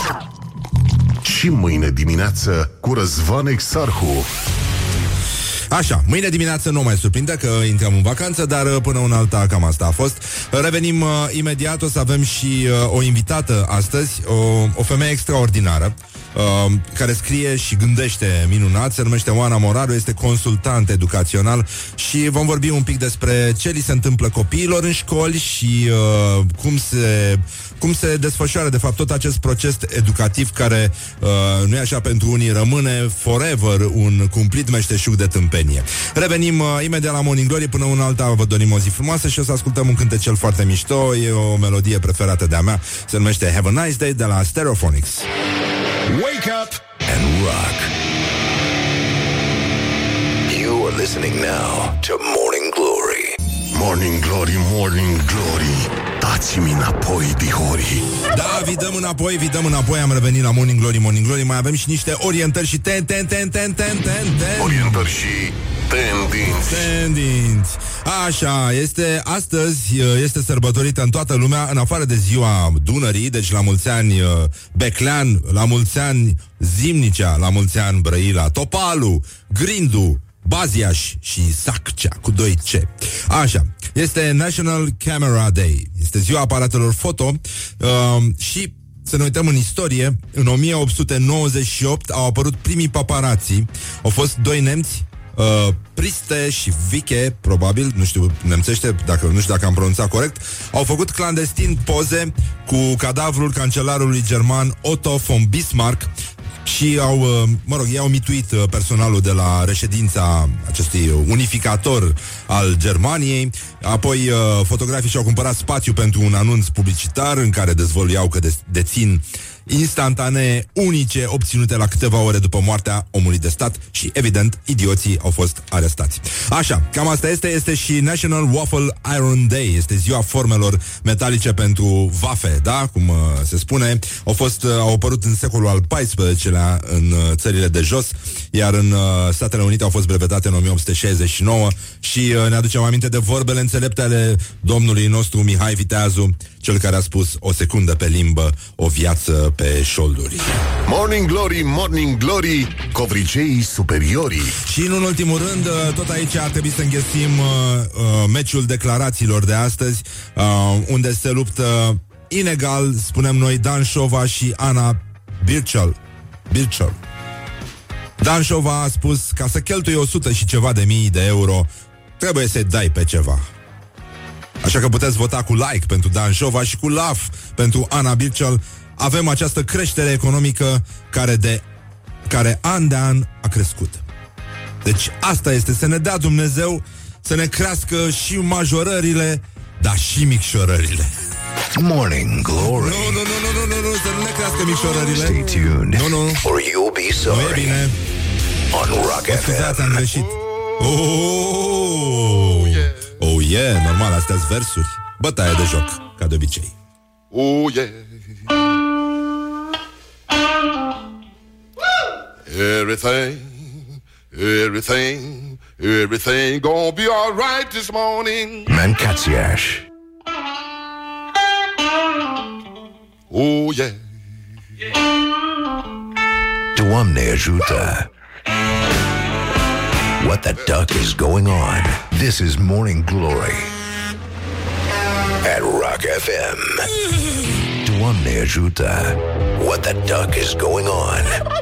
Și mâine dimineață cu Răzvan Exarhu. Așa, mâine dimineață nu mai surprinde că intrăm în vacanță, dar uh, până una alta cam asta a fost. Revenim uh, imediat, o să avem și uh, o invitată astăzi, o, o femeie extraordinară, uh, care scrie și gândește minunat, se numește Oana Moraru, este consultant educațional și vom vorbi un pic despre ce li se întâmplă copiilor în școli și uh, cum se cum se desfășoară de fapt tot acest proces educativ care uh, nu e așa pentru unii rămâne forever un cumplit meșteșug de tâmpenie. Revenim uh, imediat la Morning Glory până un alta vă dorim o zi frumoasă și o să ascultăm un cântecel foarte mișto, e o melodie preferată de-a mea, se numește Have a Nice Day de la Stereophonics. Wake up! and rock. You are listening now to Morning Glory. Morning Glory, Morning Glory Dați-mi înapoi, dihori Da, vi dăm înapoi, vi dăm înapoi Am revenit la Morning Glory, Morning Glory Mai avem și niște orientări și ten, ten, ten, ten, ten, ten, ten. Orientări și tendinți Tendinți. Așa, este astăzi este sărbătorită în toată lumea, în afară de ziua Dunării, deci la mulți ani uh, Beclean, la mulți ani Zimnicea, la mulți ani Brăila, Topalu, Grindu, Baziaș și Saccea cu 2 C. Așa, este National Camera Day. Este ziua aparatelor foto uh, și să ne uităm în istorie, în 1898 au apărut primii paparații. Au fost doi nemți, uh, Priste și Viche, probabil, nu știu nemțește, dacă nu știu dacă am pronunțat corect, au făcut clandestin poze cu cadavrul cancelarului german Otto von Bismarck și au, uh, mă rog, ei au mituit uh, personalul de la reședința acestui unificator al Germaniei. Apoi uh, fotografii și-au cumpărat spațiu pentru un anunț publicitar în care dezvăluiau că de- dețin instantanee unice obținute la câteva ore după moartea omului de stat și, evident, idioții au fost arestați. Așa, cam asta este, este și National Waffle Iron Day, este ziua formelor metalice pentru vafe, da, cum uh, se spune. Au fost, uh, au apărut în secolul al XIV-lea în uh, țările de jos, iar în uh, Statele Unite au fost brevetate în 1869 și uh, ne aducem aminte de vorbele înțelepte ale domnului nostru Mihai Viteazu, cel care a spus o secundă pe limbă, o viață pe șolduri. Morning Glory, Morning Glory Covriceii superiorii Și în ultimul rând, uh, tot aici ar trebui să înghesim uh, uh, meciul declarațiilor de astăzi, uh, unde se luptă inegal, spunem noi, Dan Șova și Ana Birchel. Birchel. Dan Șova a spus, ca să cheltui 100 și ceva de mii de euro, trebuie să-i dai pe ceva. Așa că puteți vota cu like pentru Dan Șova și cu love pentru Ana Birchel. Avem această creștere economică care de care an de an a crescut. Deci asta este, să ne dea Dumnezeu să ne crească și majorările, dar și micșorările. Morning Glory. Nu, nu, nu, nu, nu, nu, nu, să nu ne crească micșorările. Stay tuned. Nu, nu, Or you'll be nu e sorry. bine. On Rock Mă scuzați, am FM. greșit. Oh, oh yeah, normal, astea sunt versuri. Bătaie de joc, ca de obicei. Oh yeah. Everything, everything, everything gonna be all right this morning. Mancațiaș. Oh yeah. Doamne ajută. What the duck is going on? This is Morning Glory at Rock FM. Doamne ajută. What the duck is going on?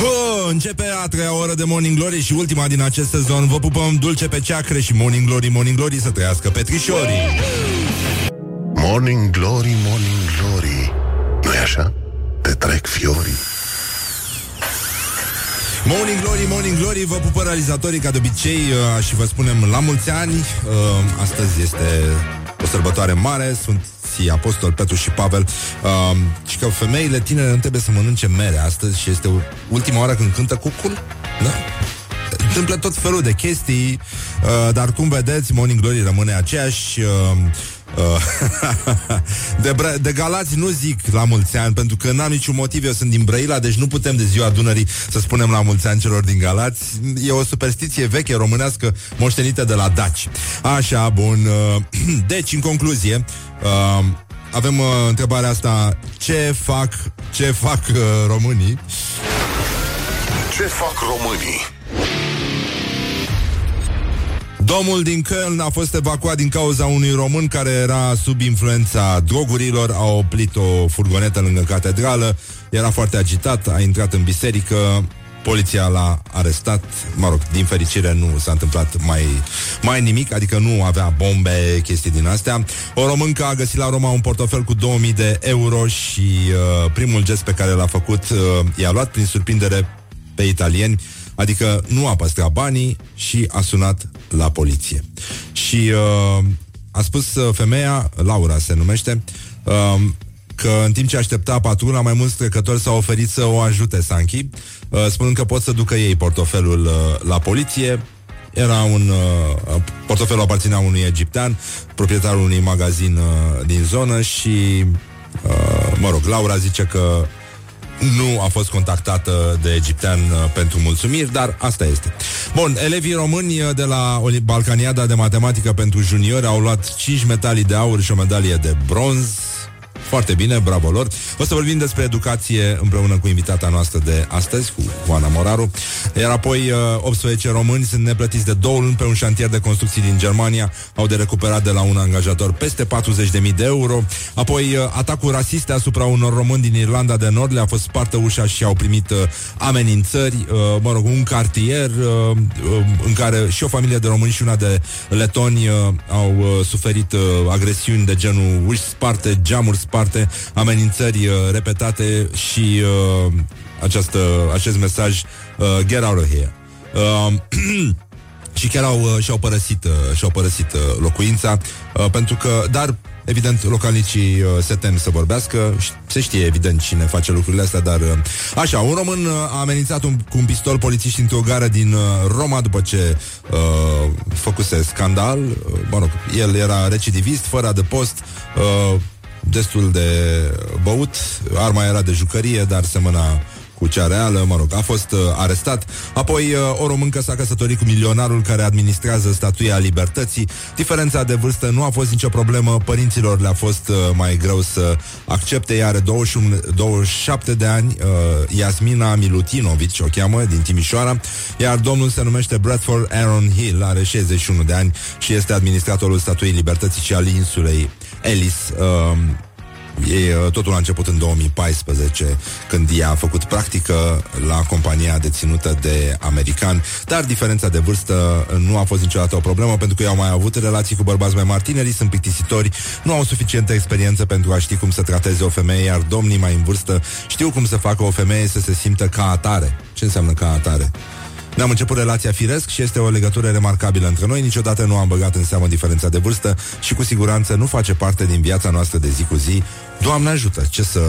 Ho, începe a treia oră de Morning Glory și ultima din acest sezon. Vă pupăm dulce pe ceacre și Morning Glory, Morning Glory să trăiască petrișorii. Morning Glory, Morning Glory nu e așa? Te trec fiorii Morning Glory, Morning Glory, vă pupă realizatorii ca de obicei uh, și vă spunem la mulți ani. Uh, astăzi este o sărbătoare mare, Sfinții Apostol Petru și Pavel uh, și că femeile tinere nu trebuie să mănânce mere astăzi și este ultima oară când cântă cucul. Da? întâmplă tot felul de chestii, uh, dar cum vedeți, Morning Glory rămâne aceeași. Uh, uh, de, Bra- de Galați nu zic la mulți ani, pentru că n-am niciun motiv, eu sunt din Brăila, deci nu putem de ziua Dunării să spunem la mulți ani celor din Galați. E o superstiție veche românească moștenită de la Daci. Așa, bun. Uh, deci, în concluzie, uh, avem uh, întrebarea asta, ce fac, ce fac uh, românii? Ce fac românii? Domul din Köln a fost evacuat din cauza unui român care era sub influența drogurilor, a oprit o furgonetă lângă catedrală, era foarte agitat, a intrat în biserică, poliția l-a arestat, mă rog, din fericire nu s-a întâmplat mai, mai nimic, adică nu avea bombe, chestii din astea. O româncă a găsit la Roma un portofel cu 2000 de euro și uh, primul gest pe care l-a făcut uh, i-a luat prin surprindere pe italieni, adică nu a păstrat banii și a sunat la poliție. Și uh, a spus uh, femeia, Laura se numește, uh, că în timp ce aștepta patrula, mai mulți trecători s-au oferit să o ajute Sanchi, uh, spunând că pot să ducă ei portofelul uh, la poliție. Era un... Uh, portofelul aparținea unui egiptean, proprietarul unui magazin uh, din zonă și... Uh, mă rog, Laura zice că nu a fost contactată de egiptean uh, pentru mulțumiri, dar asta este. Bun, elevii români uh, de la Balcaniada de Matematică pentru juniori au luat 5 medalii de aur și o medalie de bronz. Foarte bine, bravo lor. O să vorbim despre educație împreună cu invitata noastră de astăzi, cu Oana Moraru. Iar apoi 18 uh, români sunt neplătiți de două luni pe un șantier de construcții din Germania. Au de recuperat de la un angajator peste 40.000 de euro. Apoi uh, atacuri rasiste asupra unor români din Irlanda de Nord le-a fost spartă ușa și au primit uh, amenințări. Mă rog, un cartier în care și o familie de români și una de letoni au suferit agresiuni de genul uși sparte, geamuri sparte departe, amenințări uh, repetate și uh, această, acest mesaj uh, Get out of here. Uh, și chiar au, uh, și-au părăsit, uh, și-au părăsit uh, locuința, uh, pentru că, dar Evident, localnicii uh, se tem să vorbească Se știe, evident, cine face lucrurile astea Dar, uh, așa, un român uh, a amenințat un, cu un pistol polițiști într-o gară din uh, Roma După ce uh, făcuse scandal uh, Mă rog, el era recidivist, fără adăpost uh, destul de băut, arma era de jucărie, dar semăna cu cea reală, mă rog, a fost uh, arestat. Apoi uh, o româncă s-a căsătorit cu milionarul care administrează statuia libertății. Diferența de vârstă nu a fost nicio problemă, părinților le-a fost uh, mai greu să accepte. Ea are 21, 27 de ani, uh, Iasmina Milutinovici o cheamă, din Timișoara, iar domnul se numește Bradford Aaron Hill, are 61 de ani și este administratorul statuii libertății și al insulei Ellis. Uh, ei, uh, totul a început în 2014, când ea a făcut practică la compania deținută de american, dar diferența de vârstă nu a fost niciodată o problemă, pentru că ei au mai avut relații cu bărbați mai mari, tinerii sunt plictisitori, nu au suficientă experiență pentru a ști cum să trateze o femeie, iar domnii mai în vârstă știu cum să facă o femeie să se simtă ca atare. Ce înseamnă ca atare? Ne-am început relația firesc și este o legătură remarcabilă între noi. Niciodată nu am băgat în seamă diferența de vârstă și cu siguranță nu face parte din viața noastră de zi cu zi. Doamne ajută! Ce să...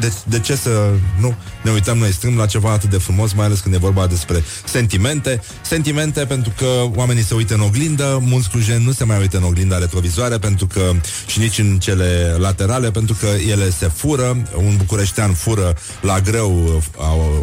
De, de ce să nu ne uităm noi strâmb la ceva atât de frumos, mai ales când e vorba despre sentimente. Sentimente pentru că oamenii se uită în oglindă, mulți clujeni nu se mai uită în oglinda retrovizoare pentru că și nici în cele laterale, pentru că ele se fură. Un bucureștean fură la greu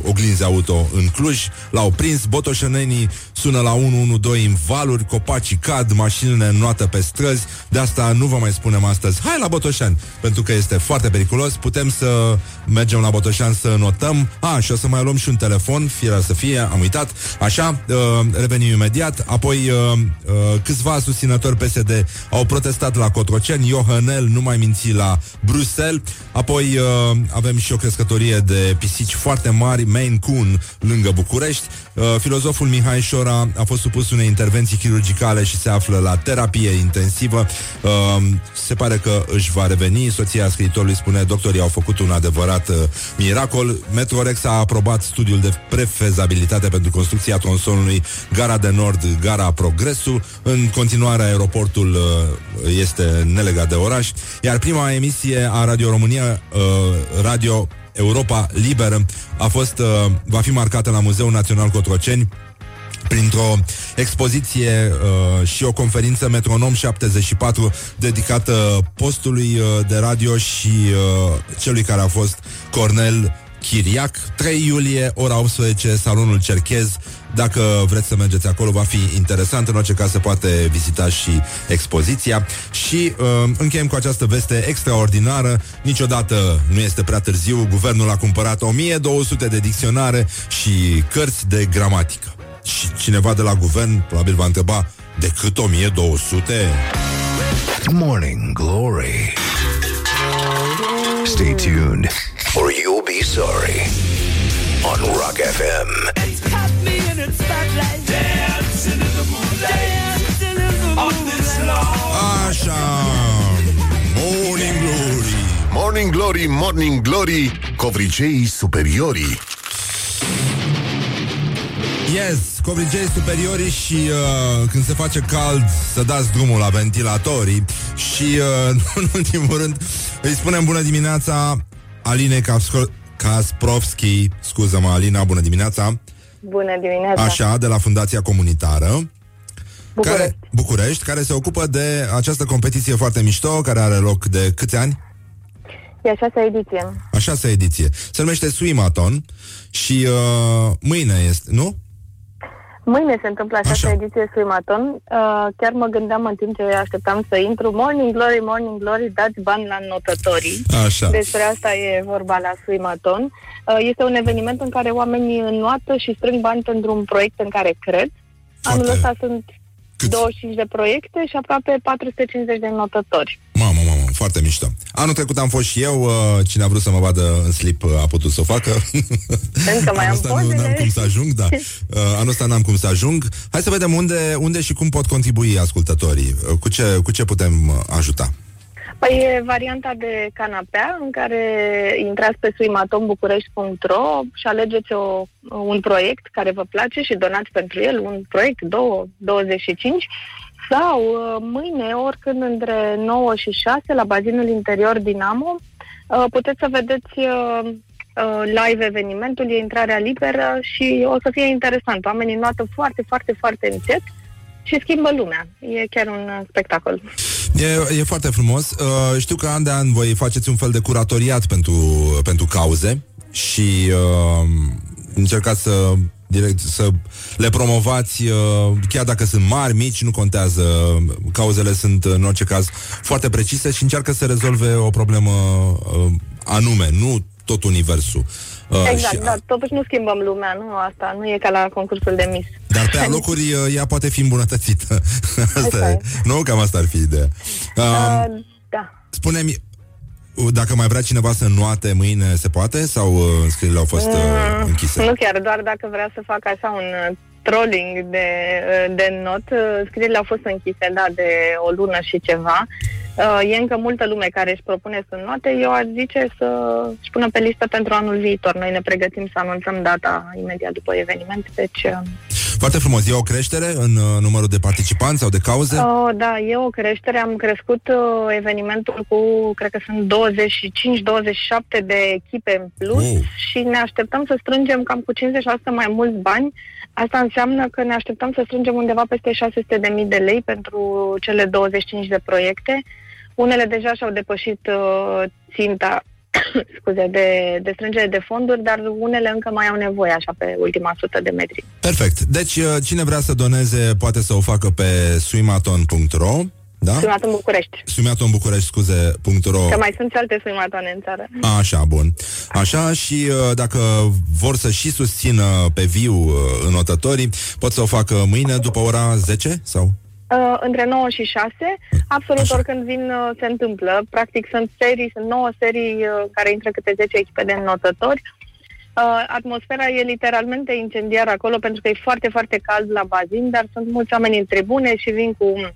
oglinzi auto în Cluj, l-au prins, botoșenenii sună la 112 în valuri, copacii cad, mașinile înnoată pe străzi, de asta nu vă mai spunem astăzi, hai la Botoșani, pentru că este foarte periculos, putem să mergem la Botoșan să notăm, a, și o să mai luăm și un telefon, fie să fie, am uitat, așa, uh, revenim imediat, apoi uh, uh, câțiva susținători PSD au protestat la Cotroceni, Iohanel nu mai minți la Bruxelles, apoi uh, avem și o crescătorie de pisici foarte mari, Maine Coon, lângă București, uh, filozoful Mihai Șora a fost supus unei intervenții chirurgicale și se află la terapie intensivă, uh, se pare că își va reveni, soția scriitorului spune, doctorii au făcut un adevărat uh, miracol, Metrorex a aprobat studiul de prefezabilitate pentru construcția tronsonului Gara de Nord, Gara Progresul. În continuare, aeroportul uh, este nelegat de oraș, iar prima emisie a Radio România, uh, Radio Europa Liberă, a fost, uh, va fi marcată la Muzeul Național Cotroceni printr-o expoziție uh, și o conferință Metronom 74 dedicată postului uh, de radio și uh, celui care a fost Cornel Chiriac. 3 iulie, ora 18, salonul Cerchez, Dacă vreți să mergeți acolo, va fi interesant. În orice caz se poate vizita și expoziția. Și uh, încheiem cu această veste extraordinară. Niciodată nu este prea târziu. Guvernul a cumpărat 1200 de dicționare și cărți de gramatică. Și cineva de la guvern probabil va întreba de cât 1200? Morning Glory. Stay tuned, or you'll be sorry. On Rock FM. Așa Morning Glory Morning Glory, Morning Glory, covriceii superiorii. Yes, covrigei superiorii și uh, când se face cald să dați drumul la ventilatorii și uh, în ultimul rând îi spunem bună dimineața Aline Kapsko- Kasprovski, scuză-mă Alina, bună dimineața Bună dimineața! Așa, de la Fundația Comunitară București. care, București, care se ocupă de această competiție foarte mișto, care are loc de câți ani? E a șasea ediție. A șasea ediție. Se numește Swimathon și uh, mâine este, nu? Mâine se întâmplă a șasea Așa. ediție Swimaton. Uh, chiar mă gândeam în timp ce așteptam să intru. Morning Glory, Morning Glory, dați bani la notătorii. Așa. Despre asta e vorba la Swimaton. Uh, este un eveniment în care oamenii înnoată și strâng bani pentru un proiect în care cred. Foarte- Anul ăsta sunt Cât? 25 de proiecte și aproape 450 de notători. Mamă, mamă, foarte mișto. Anul trecut am fost și eu, uh, cine a vrut să mă vadă în slip uh, a putut să o facă. Încă mai anul am ăsta nu pozele. am cum să ajung, da. Uh, anul ăsta n-am cum să ajung. Hai să vedem unde, unde și cum pot contribui ascultătorii. Uh, Cu ce, cu ce putem uh, ajuta? Păi e varianta de canapea în care intrați pe suimatombucurești.ro și alegeți o, un proiect care vă place și donați pentru el un proiect, 2, 25 sau uh, mâine, oricând între 9 și 6 la bazinul interior Dinamo, uh, puteți să vedeți uh, uh, live evenimentul, e intrarea liberă și o să fie interesant. Oamenii noată foarte, foarte, foarte încet și schimbă lumea. E chiar un uh, spectacol. E, e foarte frumos. Uh, știu că an de an voi faceți un fel de curatoriat pentru, pentru cauze și uh, încercați să direct să le promovați uh, chiar dacă sunt mari, mici, nu contează. Cauzele sunt în orice caz foarte precise și încearcă să rezolve o problemă uh, anume, nu tot universul. Uh, Exact, și, dar totuși nu schimbăm lumea, nu asta, nu e ca la concursul de Miss. Dar pe alocuri uh, ea poate fi îmbunătățită. asta Așa e. e. Nu, cam asta ar fi ideea. Um, Uh, da. Spune-mi, uh, dacă mai vrea cineva să nuate mâine, se poate? Sau uh, înscrierile au fost uh, închise? Nu chiar, doar dacă vrea să facă așa un uh, trolling de, uh, de not, uh, scrierile au fost închise, da, de o lună și ceva. Uh, E încă multă lume care își propune să note. Eu aș zice să își pună pe listă pentru anul viitor. Noi ne pregătim să anunțăm data imediat după eveniment, deci... uh, Foarte frumos. E o creștere în uh, numărul de participanți sau de cauze? Oh, da, e o creștere. Am crescut uh, evenimentul cu, cred că sunt 25-27 de echipe în plus Oh. și ne așteptăm să strângem cam cu 50% mai mulți bani. Asta înseamnă că ne așteptăm să strângem undeva peste 600.000 de lei pentru cele 25 de proiecte. Unele deja și-au depășit uh, ținta scuze, de, de strângere de fonduri, dar unele încă mai au nevoie așa pe ultima sută de metri. Perfect. Deci, uh, cine vrea să doneze, poate să o facă pe swimaton.ro da? Sunt în București. Swimaton București, scuze, .ro Că mai sunt și alte swimatoane în țară. Așa, bun. Așa și uh, dacă vor să și susțină pe viu uh, înotătorii, pot să o facă mâine după ora 10 sau? Uh, între 9 și 6, absolut Așa. oricând vin uh, se întâmplă. Practic sunt serii, sunt 9 serii uh, care intră câte 10 echipe de notători. Uh, atmosfera e literalmente incendiară acolo pentru că e foarte, foarte cald la bazin, dar sunt mulți oameni în tribune și vin cu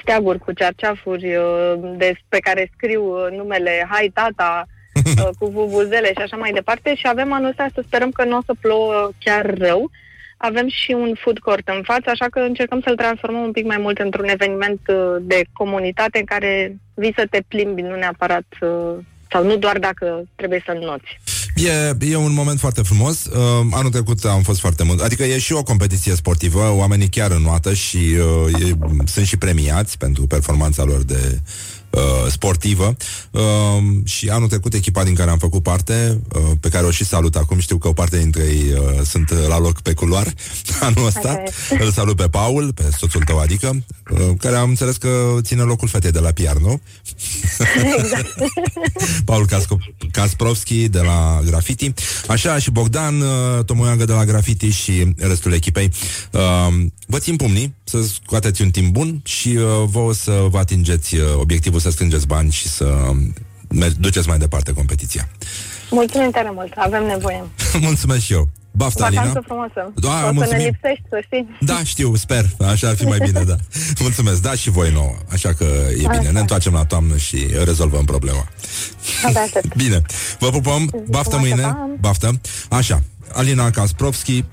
steaguri, cu cearceafuri uh, de, pe care scriu uh, numele Hai Tata, uh, cu vuvuzele și așa mai departe și avem anul ăsta să sperăm că nu o să plouă chiar rău. Avem și un food court în față, așa că încercăm să-l transformăm un pic mai mult într-un eveniment uh, de comunitate în care vii să te plimbi, nu neapărat, uh, sau nu doar dacă trebuie să noți. E, e un moment foarte frumos. Uh, anul trecut am fost foarte mult. Adică e și o competiție sportivă, oamenii chiar înoată și uh, e, sunt și premiați pentru performanța lor de, uh, sportivă uh, și anul trecut echipa din care am făcut parte, uh, pe care o și salut acum, știu că o parte dintre ei uh, sunt la loc pe culoar anul ăsta. Ok. Îl salut pe Paul, pe soțul tău, adică, uh, care am înțeles că ține locul fetei de la PR, nu? Exact. Paul Casco- Kasprovski de la Graffiti Așa și Bogdan uh, Tomoiagă de la Graffiti și restul echipei uh, Vă țin pumnii Să scoateți un timp bun Și uh, vă să vă atingeți uh, obiectivul Să strângeți bani și să mer- duceți mai departe competiția Mulțumim tare mult, avem nevoie. Mulțumesc și eu Baftă, Vacanță Alina frumoasă. Da, o să mulțumim. ne lipsești, să știi. Da, știu, sper, așa ar fi mai bine, da Mulțumesc, da și voi nouă Așa că e bine, Așa. ne întoarcem la toamnă Și rezolvăm problema Abia aștept. Bine, vă pupăm, baftă frumoasă, mâine, pa. baftă. Așa, Alina Kasprovski,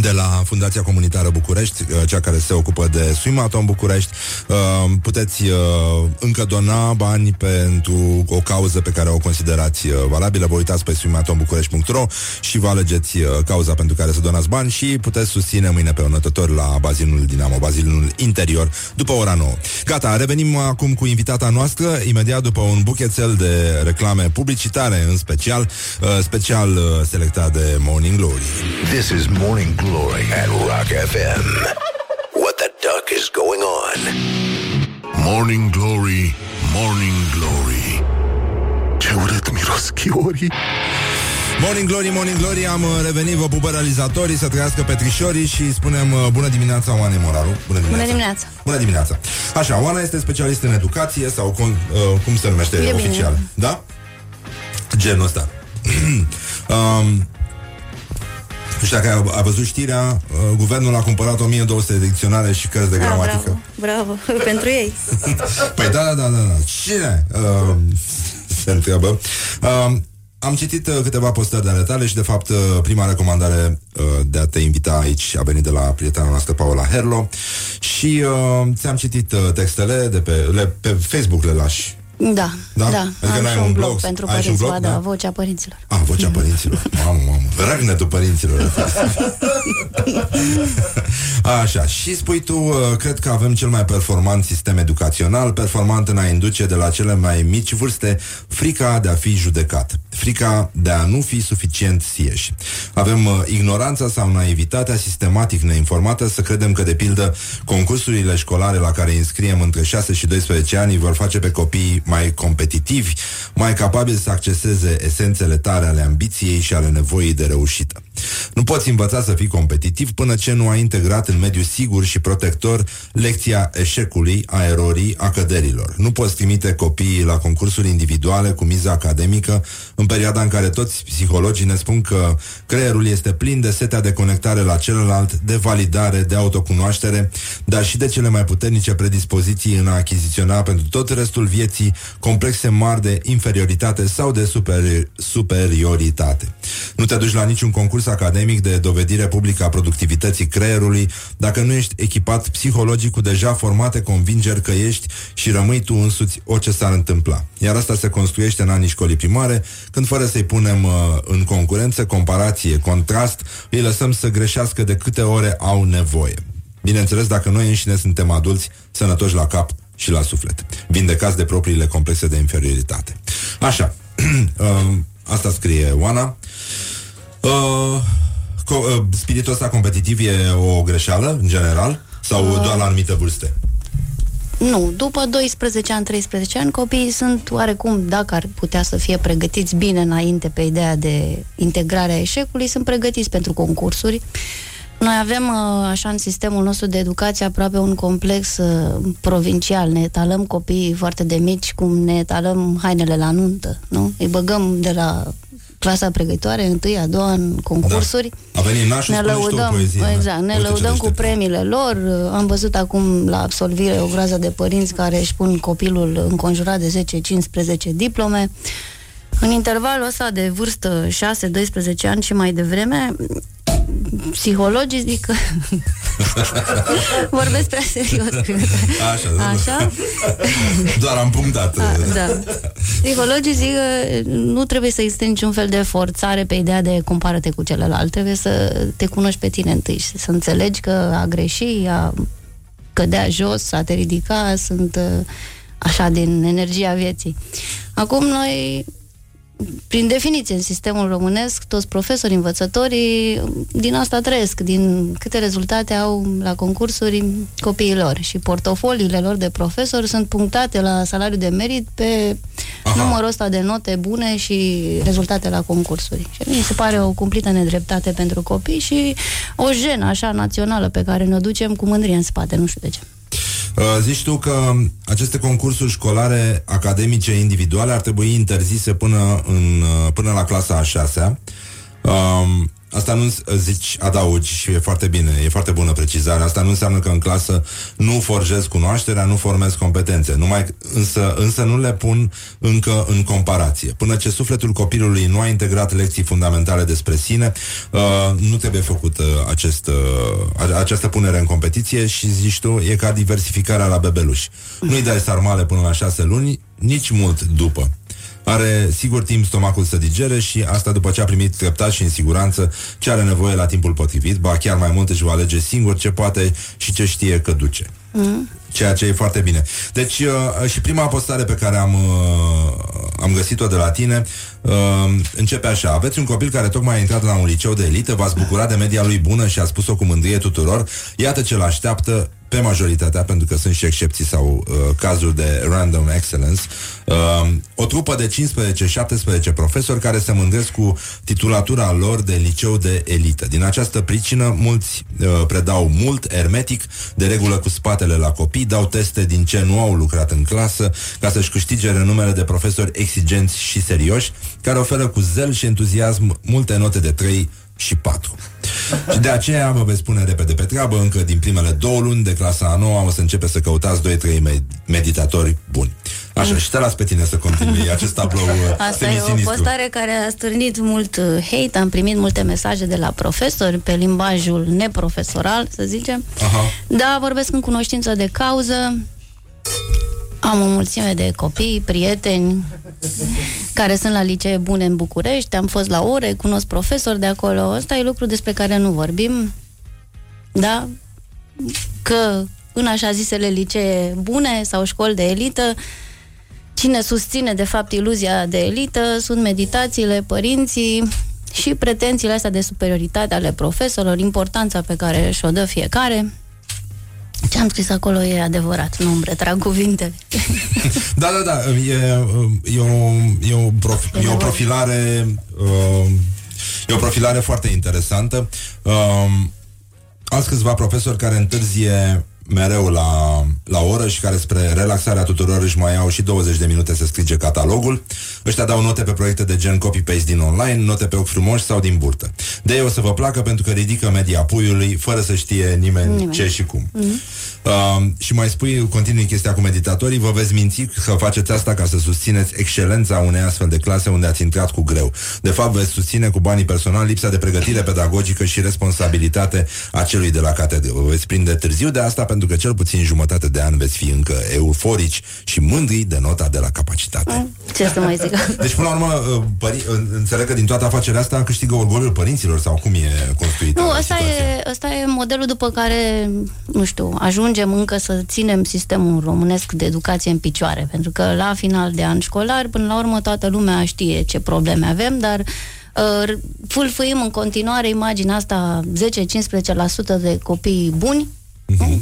de la Fundația Comunitară București, uh, cea care se ocupă de Swimaton București. Uh, Puteți uh, încă dona bani pentru o cauză pe care o considerați uh, valabilă. Vă uitați pe swimatonbucurești.ro și vă alegeți uh, cauza pentru care să donați bani și puteți susține mâine pe Onătători la bazinul Dinamo, bazinul interior, după ora 9. Gata, revenim acum cu invitata noastră, imediat după un buchețel de reclame publicitare, în special, uh, special uh, selectat de Morning Glory. This is Morning Glory at Rock FM. What the duck is going on? Morning Glory, Morning Glory Ce urât miros chiorii Morning Glory, Morning Glory, am uh, revenit, vă pupă realizatorii, să trăiască petrișorii și spunem uh, bună dimineața, Oane Moraru. Bună dimineața. Bună dimineața. Bună dimineața. Așa, Oana este specialist în educație sau cum, uh, cum se numește E bine. oficial? Da? Genul ăsta. um, nu știu dacă a, a văzut știrea, uh, guvernul a cumpărat 1200 de dicționare și cărți de Ah, gramatică. bravo, bravo. Pentru ei. Păi da, da, da, da, da. Cine? Uh, se întreabă. Uh, am citit uh, câteva postări de ale tale și, de fapt, uh, prima recomandare uh, de a te invita aici a venit de la prietena noastră, Paola Herlo, și uh, ți-am citit uh, textele de pe, le, pe Facebook le lași. Da, Da? da. Adică am n-ai și un un blog? blog pentru Ai și un părinți, blog, ba, da, da? vocea părinților. Ah, vocea părinților. Mamă, mamă. Răgnetul părinților. Așa. Și spui tu, uh, cred că avem cel mai performant sistem educațional, performant în a induce de la cele mai mici vârste frica de a fi judecat, frica de a nu fi suficient sieși. Avem uh, ignoranța sau naivitatea sistematic neinformată să credem că, de pildă, concursurile școlare la care înscriem între 6 și 12 ani îi vor face pe copii mai competitivi, mai capabili să acceseze esențele tare ale ambiției și ale nevoii de reușită. Nu poți învăța să fii competitiv până ce nu ai integrat în mediul sigur și protector lecția eșecului, a erorii, a căderilor. Nu poți trimite copiii la concursuri individuale cu miză academică în perioada în care toți psihologii ne spun că creierul este plin de setea de conectare la celălalt, de validare, de autocunoaștere, dar și de cele mai puternice predispoziții în a achiziționa pentru tot restul vieții complexe mari de inferioritate sau de superi- superioritate. Nu te duci la niciun concurs academic de dovedire publică a productivității creierului dacă nu ești echipat psihologic cu deja formate convingeri că ești și rămâi tu însuți orice s-ar întâmpla. Iar asta se construiește în anii școlii primare, când fără să-i punem uh, în concurență, comparație, contrast, îi lăsăm să greșească de câte ore au nevoie. Bineînțeles, dacă noi înșine suntem adulți, sănătoși la cap și la suflet, vindecați de propriile complexe de inferioritate. Așa, uh, asta scrie Oana. Uh, co- uh, spiritul ăsta competitiv e o greșeală, în general? Sau Uh. doar la anumite vârste? Nu, după 12 ani, 13 ani, copiii sunt oarecum, dacă ar putea să fie pregătiți bine înainte pe ideea de integrarea eșecului, sunt pregătiți pentru concursuri. Noi avem, uh, așa, în sistemul nostru de educație aproape un complex uh, provincial. Ne etalăm copiii foarte de mici, cum ne etalăm hainele la nuntă, nu? Îi băgăm de la clasa pregătitoare, întâi, a doua, în concursuri. A venit nașul, ne spune și tu o lăudăm, poezie, da? exact, ne Uite ce lăudăm cu deștept. premiile lor. Am văzut acum la absolvire o groază de părinți care își pun copilul înconjurat de 10-15 diplome. În intervalul ăsta de vârstă 6-12 ani și mai devreme, psihologii zic că vorbesc prea serios. cred. Așa, da, da. Așa? Doar am punctat. A, da. Psihologii zic că nu trebuie să existe niciun fel de forțare pe ideea de compară-te cu celălalt. Trebuie să te cunoști pe tine întâi și să înțelegi că a greși, a cădea jos, a te ridica, sunt uh, așa, din energia vieții. Acum noi prin definiție, în sistemul românesc, toți profesorii, învățătorii, din asta trăiesc, din câte rezultate au la concursuri copiilor. Și portofoliile lor de profesori sunt punctate la salariu de merit pe Aha. numărul ăsta de note bune și rezultate la concursuri. Și mi se pare o cumplită nedreptate pentru copii și o jenă așa națională pe care ne ducem cu mândrie în spate, nu știu de ce. Uh, zici tu că aceste concursuri școlare academice individuale ar trebui interzise până, în, uh, până la clasa a șasea. Um, Asta nu zici, adaugi și e foarte bine, e foarte bună precizarea. Asta nu înseamnă că în clasă nu forjez cunoașterea, nu formez competențe. Numai, însă, însă nu le pun încă în comparație. Până ce sufletul copilului nu a integrat lecții fundamentale despre sine, uh, nu trebuie făcut uh, acest, uh, această punere în competiție și zici tu, e ca diversificarea la bebeluș. Nu-i dai sarmale până la șase luni, nici mult după. Are sigur timp stomacul să digere și asta după ce a primit treptat și în siguranță ce are nevoie la timpul potrivit, ba chiar mai mult își va alege singur ce poate și ce știe că duce. Mm. Ceea ce e foarte bine. Deci, uh, și prima postare pe care am, uh, am găsit-o de la tine uh, începe așa. Aveți un copil care tocmai a intrat la un liceu de elită, v-ați bucurat de media lui bună și a spus-o cu mândrie tuturor. Iată ce l-așteaptă pe majoritatea, pentru că sunt și excepții sau uh, cazuri de random excellence, uh, o trupă de 15-17 profesori care se mândresc cu titulatura lor de liceu de elită. Din această pricină, mulți uh, predau mult, hermetic, de regulă cu spatele la copii, dau teste din ce nu au lucrat în clasă, ca să-și câștige renumele de profesori exigenți și serioși, care oferă cu zel și entuziasm multe note de 3 și 4. Și de aceea vă veți spune repede pe treabă, încă din primele două luni de clasa a noua o să începe să căutați 2-3 meditatori buni. Așa, și te las pe tine să continui acest tablou uh, Asta e o postare care a stârnit mult uh, hate, am primit multe mesaje de la profesori pe limbajul neprofesoral, să zicem. Aha. Da, vorbesc în cunoștință de cauză. Am o mulțime de copii, prieteni care sunt la licee bune în București, am fost la ore, cunosc profesori de acolo. Ăsta e lucru despre care nu vorbim. Da? Că în așa zisele licee bune sau școli de elită, cine susține de fapt iluzia de elită sunt meditațiile, părinții și pretențiile astea de superioritate ale profesorilor, importanța pe care și-o dă fiecare. Ce am scris acolo e adevărat, nu îmi retrag cuvintele. da, da, da, e, e, o, e, o, prof, e o profilare uh, e o profilare foarte interesantă. Uh, alți câțiva profesori care întârzie mereu la, la oră și care spre relaxarea tuturor își mai au și 20 de minute să scrie catalogul. Ăștia dau note pe proiecte de gen copy-paste din online, note pe ochi frumoși sau din burtă. De ei o să vă placă pentru că ridică media puiului fără să știe nimeni, nimeni. ce și cum. Mm-hmm. Uh, și mai spui, continui chestia cu meditatorii, vă veți minți că faceți asta ca să susțineți excelența unei astfel de clase unde ați intrat cu greu. De fapt, veți susține cu banii personali lipsa de pregătire pedagogică și responsabilitate a celui de la catedră. Vă veți prinde târziu de asta pentru că cel puțin jumătate de an veți fi încă euforici și mândri de nota de la capacitate. Mm, ce să mai zic? Deci, până la urmă, uh, pări- uh, înțeleg că din toată afacerea asta câștigă orgoliul părinților sau cum e construită Nu, asta e, asta e modelul după care, nu știu, ajung ajungem încă să ținem sistemul românesc de educație în picioare, pentru că la final de an școlar, până la urmă, toată lumea știe ce probleme avem, dar uh, fulfâim în continuare imaginea asta 10-15% de copii buni, uh-huh.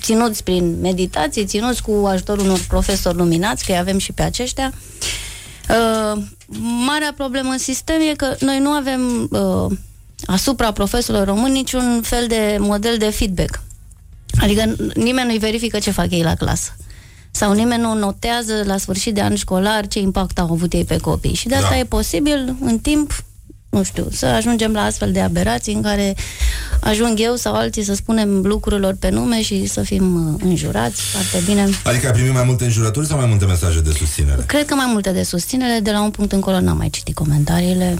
ținuți prin meditații, ținuți cu ajutorul unor profesori luminați, că avem și pe aceștia. Uh, marea problemă în sistem e că noi nu avem uh, asupra profesorilor români niciun fel de model de feedback. Adică nimeni nu-i verifică ce fac ei la clasă. Sau nimeni nu notează la sfârșit de an școlar ce impact au avut ei pe copii. Și de asta da. e posibil, în timp, nu știu, să ajungem la astfel de aberații în care ajung eu sau alții să spunem lucrurilor pe nume și să fim uh, înjurați foarte bine. Adică ai primit mai multe înjurături sau mai multe mesaje de susținere? Cred că mai multe de susținere. De la un punct încolo n-am mai citit comentariile.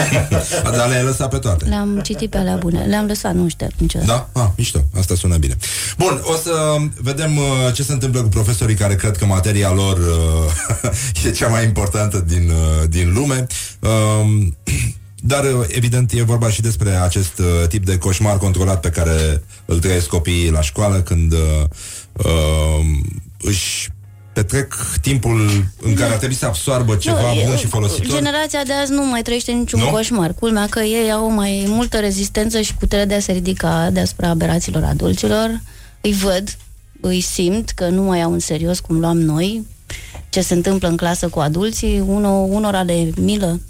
Dar le-ai lăsat pe toate? Le-am citit pe alea bune. Le-am lăsat, nu știu niciodată. Da? Ah, mișto. Asta sună bine. Bun, o să vedem uh, ce se întâmplă cu profesorii care cred că materia lor uh, e cea mai importantă din, uh, din lume. Uh, dar, uh, evident, e vorba și despre acest uh, tip de coșmar controlat pe care îl trăiesc copiii la școală când uh, uh, își petrec timpul în care ar trebui să absoarbă ceva Nu, bun eu- și folositor? Generația de azi nu mai trăiește niciun Nu? coșmar. Culmea că ei au mai multă rezistență și putere de a se ridica deasupra aberațiilor adulților. îi văd, îi simt că nu mai au în serios cum luam noi ce se întâmplă în clasă cu adulții, uno, unora de milă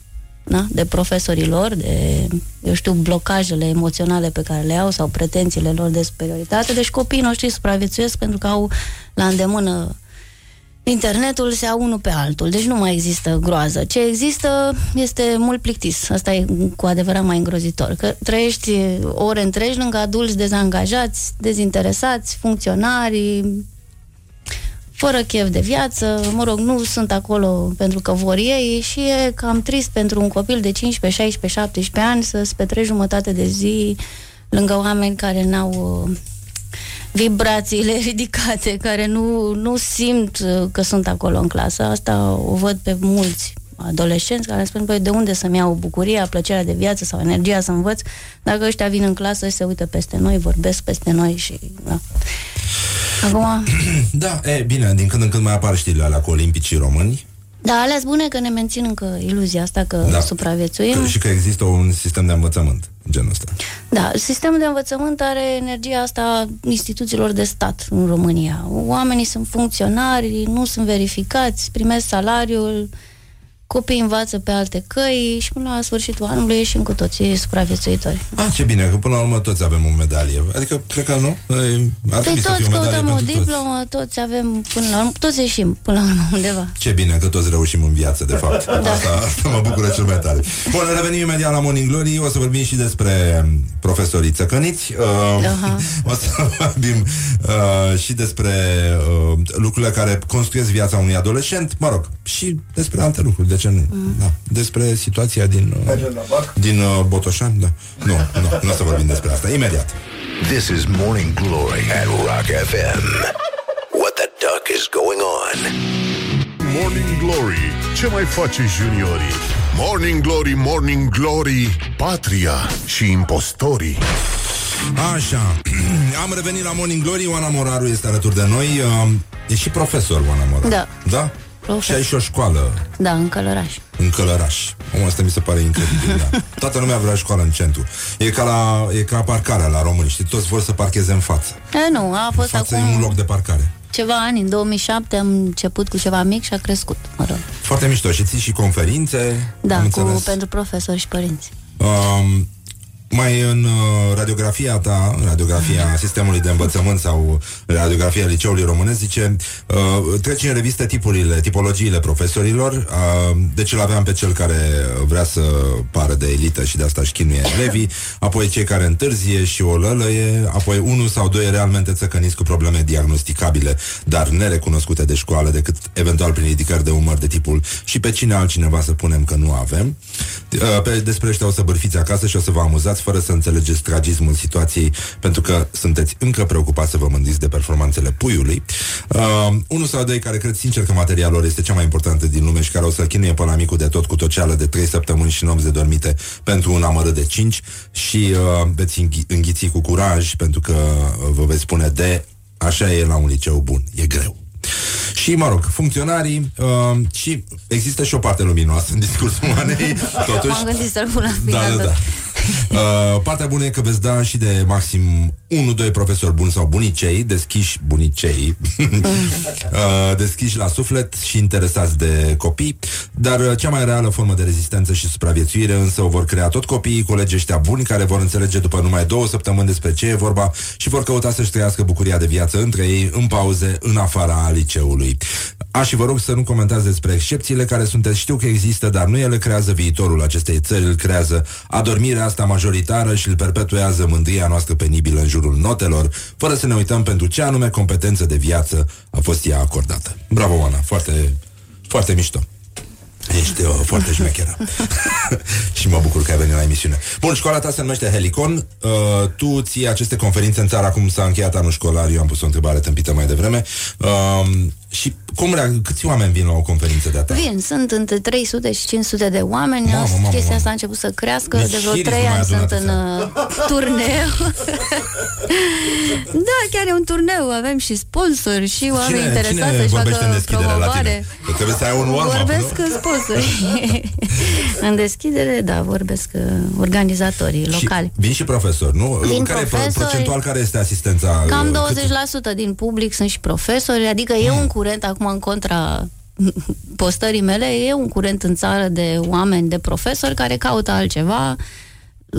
na, de profesorii lor, de, eu știu, blocajele emoționale pe care le au sau pretențiile lor de superioritate. Deci copiii noștri supraviețuiesc pentru că au la îndemână internetul, se au unul pe altul. Deci nu mai există groază. Ce există este mult plictis. Asta e cu adevărat mai îngrozitor. Că trăiești ore întregi lângă adulți dezangajați, dezinteresați, funcționari, fără chef de viață, mă rog, nu sunt acolo pentru că vor ei și e cam trist pentru un copil de 15, 16, 17 ani să-ți petreci jumătate de zi lângă oameni care n-au uh, vibrațiile ridicate, care nu, nu simt uh, că sunt acolo în clasă. Asta o văd pe mulți adolescenți care spun, băi, de unde să-mi iau bucuria, plăcerea de viață sau energia să învăț, dacă ăștia vin în clasă și se uită peste noi, vorbesc peste noi și... Da. Acum... Da, e, bine, din când în când mai apar știrile alea cu olimpicii români. Da, alea bune că ne mențin încă iluzia asta că Da. supraviețuim. Că, și că există un sistem de învățământ genul ăsta. Da, sistemul de învățământ are energia asta a instituțiilor de stat în România. Oamenii sunt funcționari, nu sunt verificați, primesc salariul, copiii învață pe alte căi și până la sfârșitul anului ieșim cu toții supraviețuitori. Ah, ce bine, că până la urmă toți avem o medalie. Adică, cred că nu? E, Ar Păi trebui să fie toți o medalie căutăm o pentru toți. diplomă, toți avem până la urmă, toți ieșim până la urmă undeva. Ce bine că toți reușim în viață, de fapt. Da. Asta, asta mă bucură cel mai tare. Bun, revenim imediat la Morning Glory. O să vorbim și despre um, profesorii țăcăniți. Uh, Aha. o să vorbim uh, și despre uh, lucrurile care construiesc viața unui adolescent. Mă rog, și despre alte lucruri, de ce nu? Mm. Da. Despre situația din, uh, din uh, Botoșani. Da. Nu, nu, nu o să vorbim despre asta. Imediat. This is Morning Glory at Rock FM. What the duck is going on? Morning Glory Ce mai face juniorii? Morning Glory, Morning Glory Patria și impostorii Așa, am revenit la Morning Glory Oana Moraru este alături de noi uh, E și profesor Oana Moraru Da. Da? Profesor. Și ai și o școală Da, în Călăraș. în Călăraș Omul ăsta mi se pare incredibil da. Toată lumea vrea școală în centru E ca, la, e ca parcarea la români Știi, toți vor să parcheze în față E, nu, a În fost față acum e un loc de parcare ceva ani, în 2007 am început cu ceva mic și a crescut, mă rog. Foarte mișto Și ții și conferințe Da, am cu, înțeles. pentru profesori și părinți. Um, mai în uh, radiografia ta, în radiografia sistemului de învățământ sau radiografia liceului românesc, zice, uh, treci în revistă tipurile, tipologiile profesorilor, uh, deci îl aveam pe cel care vrea să pară de elită și de asta își chinuie elevii, apoi cei care întârzie și o lălăie, apoi unul sau doi realmente țăcăniți cu probleme diagnosticabile, dar nerecunoscute de școală, decât eventual prin ridicări de umăr de tipul și pe cine altcineva să punem că nu avem. Uh, Pe, despre ăștia o să bărfiți acasă și o să vă amuzați fără să înțelegeți tragismul situației, pentru că sunteți încă preocupați să vă mândiți de performanțele puiului. Uh, unul sau doi care cred sincer că materialul lor este cea mai importantă din lume și care o să-l chinuie pe la micul de tot cu toceală de 3 săptămâni și nopți de dormite pentru un amărât de 5 și uh, veți înghi- înghiți cu curaj pentru că uh, vă veți spune de așa e la un liceu bun, e greu. Și, mă rog, funcționarii uh, și există și o parte luminoasă în discursul Manei, totuși. M-am gândit să rămân la Da, final. da, da. Uh, partea bună e că veți da și de maxim 1-2 profesori buni sau bunicei, deschiși bunicei, uh, deschiși la suflet și interesați de copii, dar uh, cea mai reală formă de rezistență și supraviețuire însă o vor crea tot copiii, colegii ăștia buni care vor înțelege după numai două săptămâni despre ce e vorba și vor căuta să-și trăiască bucuria de viață între ei, în pauze, în afara liceului. A, și vă rog să nu comentați despre excepțiile care sunteți, știu că există, dar nu ele creează viitorul acestei țări, îl creează adormirea asta majoritară și îl perpetuează mândria noastră penibilă în jurul notelor, fără să ne uităm pentru ce anume competență de viață a fost ea acordată. Bravo, Oana, foarte, foarte mișto. Ești uh, foarte șmecheră. Și mă bucur că ai venit la emisiune. Bun, școala ta se numește Helicon. Uh, Tu ții aceste conferințe în țară. Acum s-a încheiat anul școlar. Eu am pus o întrebare tâmpită mai devreme. Uh, Și cum rea- câți oameni vin la o conferință de-a ta? Vin, sunt între 300 și 500 de oameni. Mamă, mamă, Chestia mamă. asta a început să crească. Nici de vreo Hiris 3 nu mai ani adunat sunt în așa. uh, turneu. da, chiar e un turneu. Avem și sponsori și oameni interesați cine să-și vorbește în facă deschidere la tine? promovare. Că trebuie să ai un warm-up, Vorbesc nu? sponsori. în deschidere, da, vorbesc uh, organizatorii locali. Și vin și profesori, nu? Vin care e pro- profesori. procentual care este asistența? Cam uh, cât- 20% din public sunt și profesori, adică e un curent acum în contra postării mele, e un curent în țară de oameni, de profesori care caută altceva,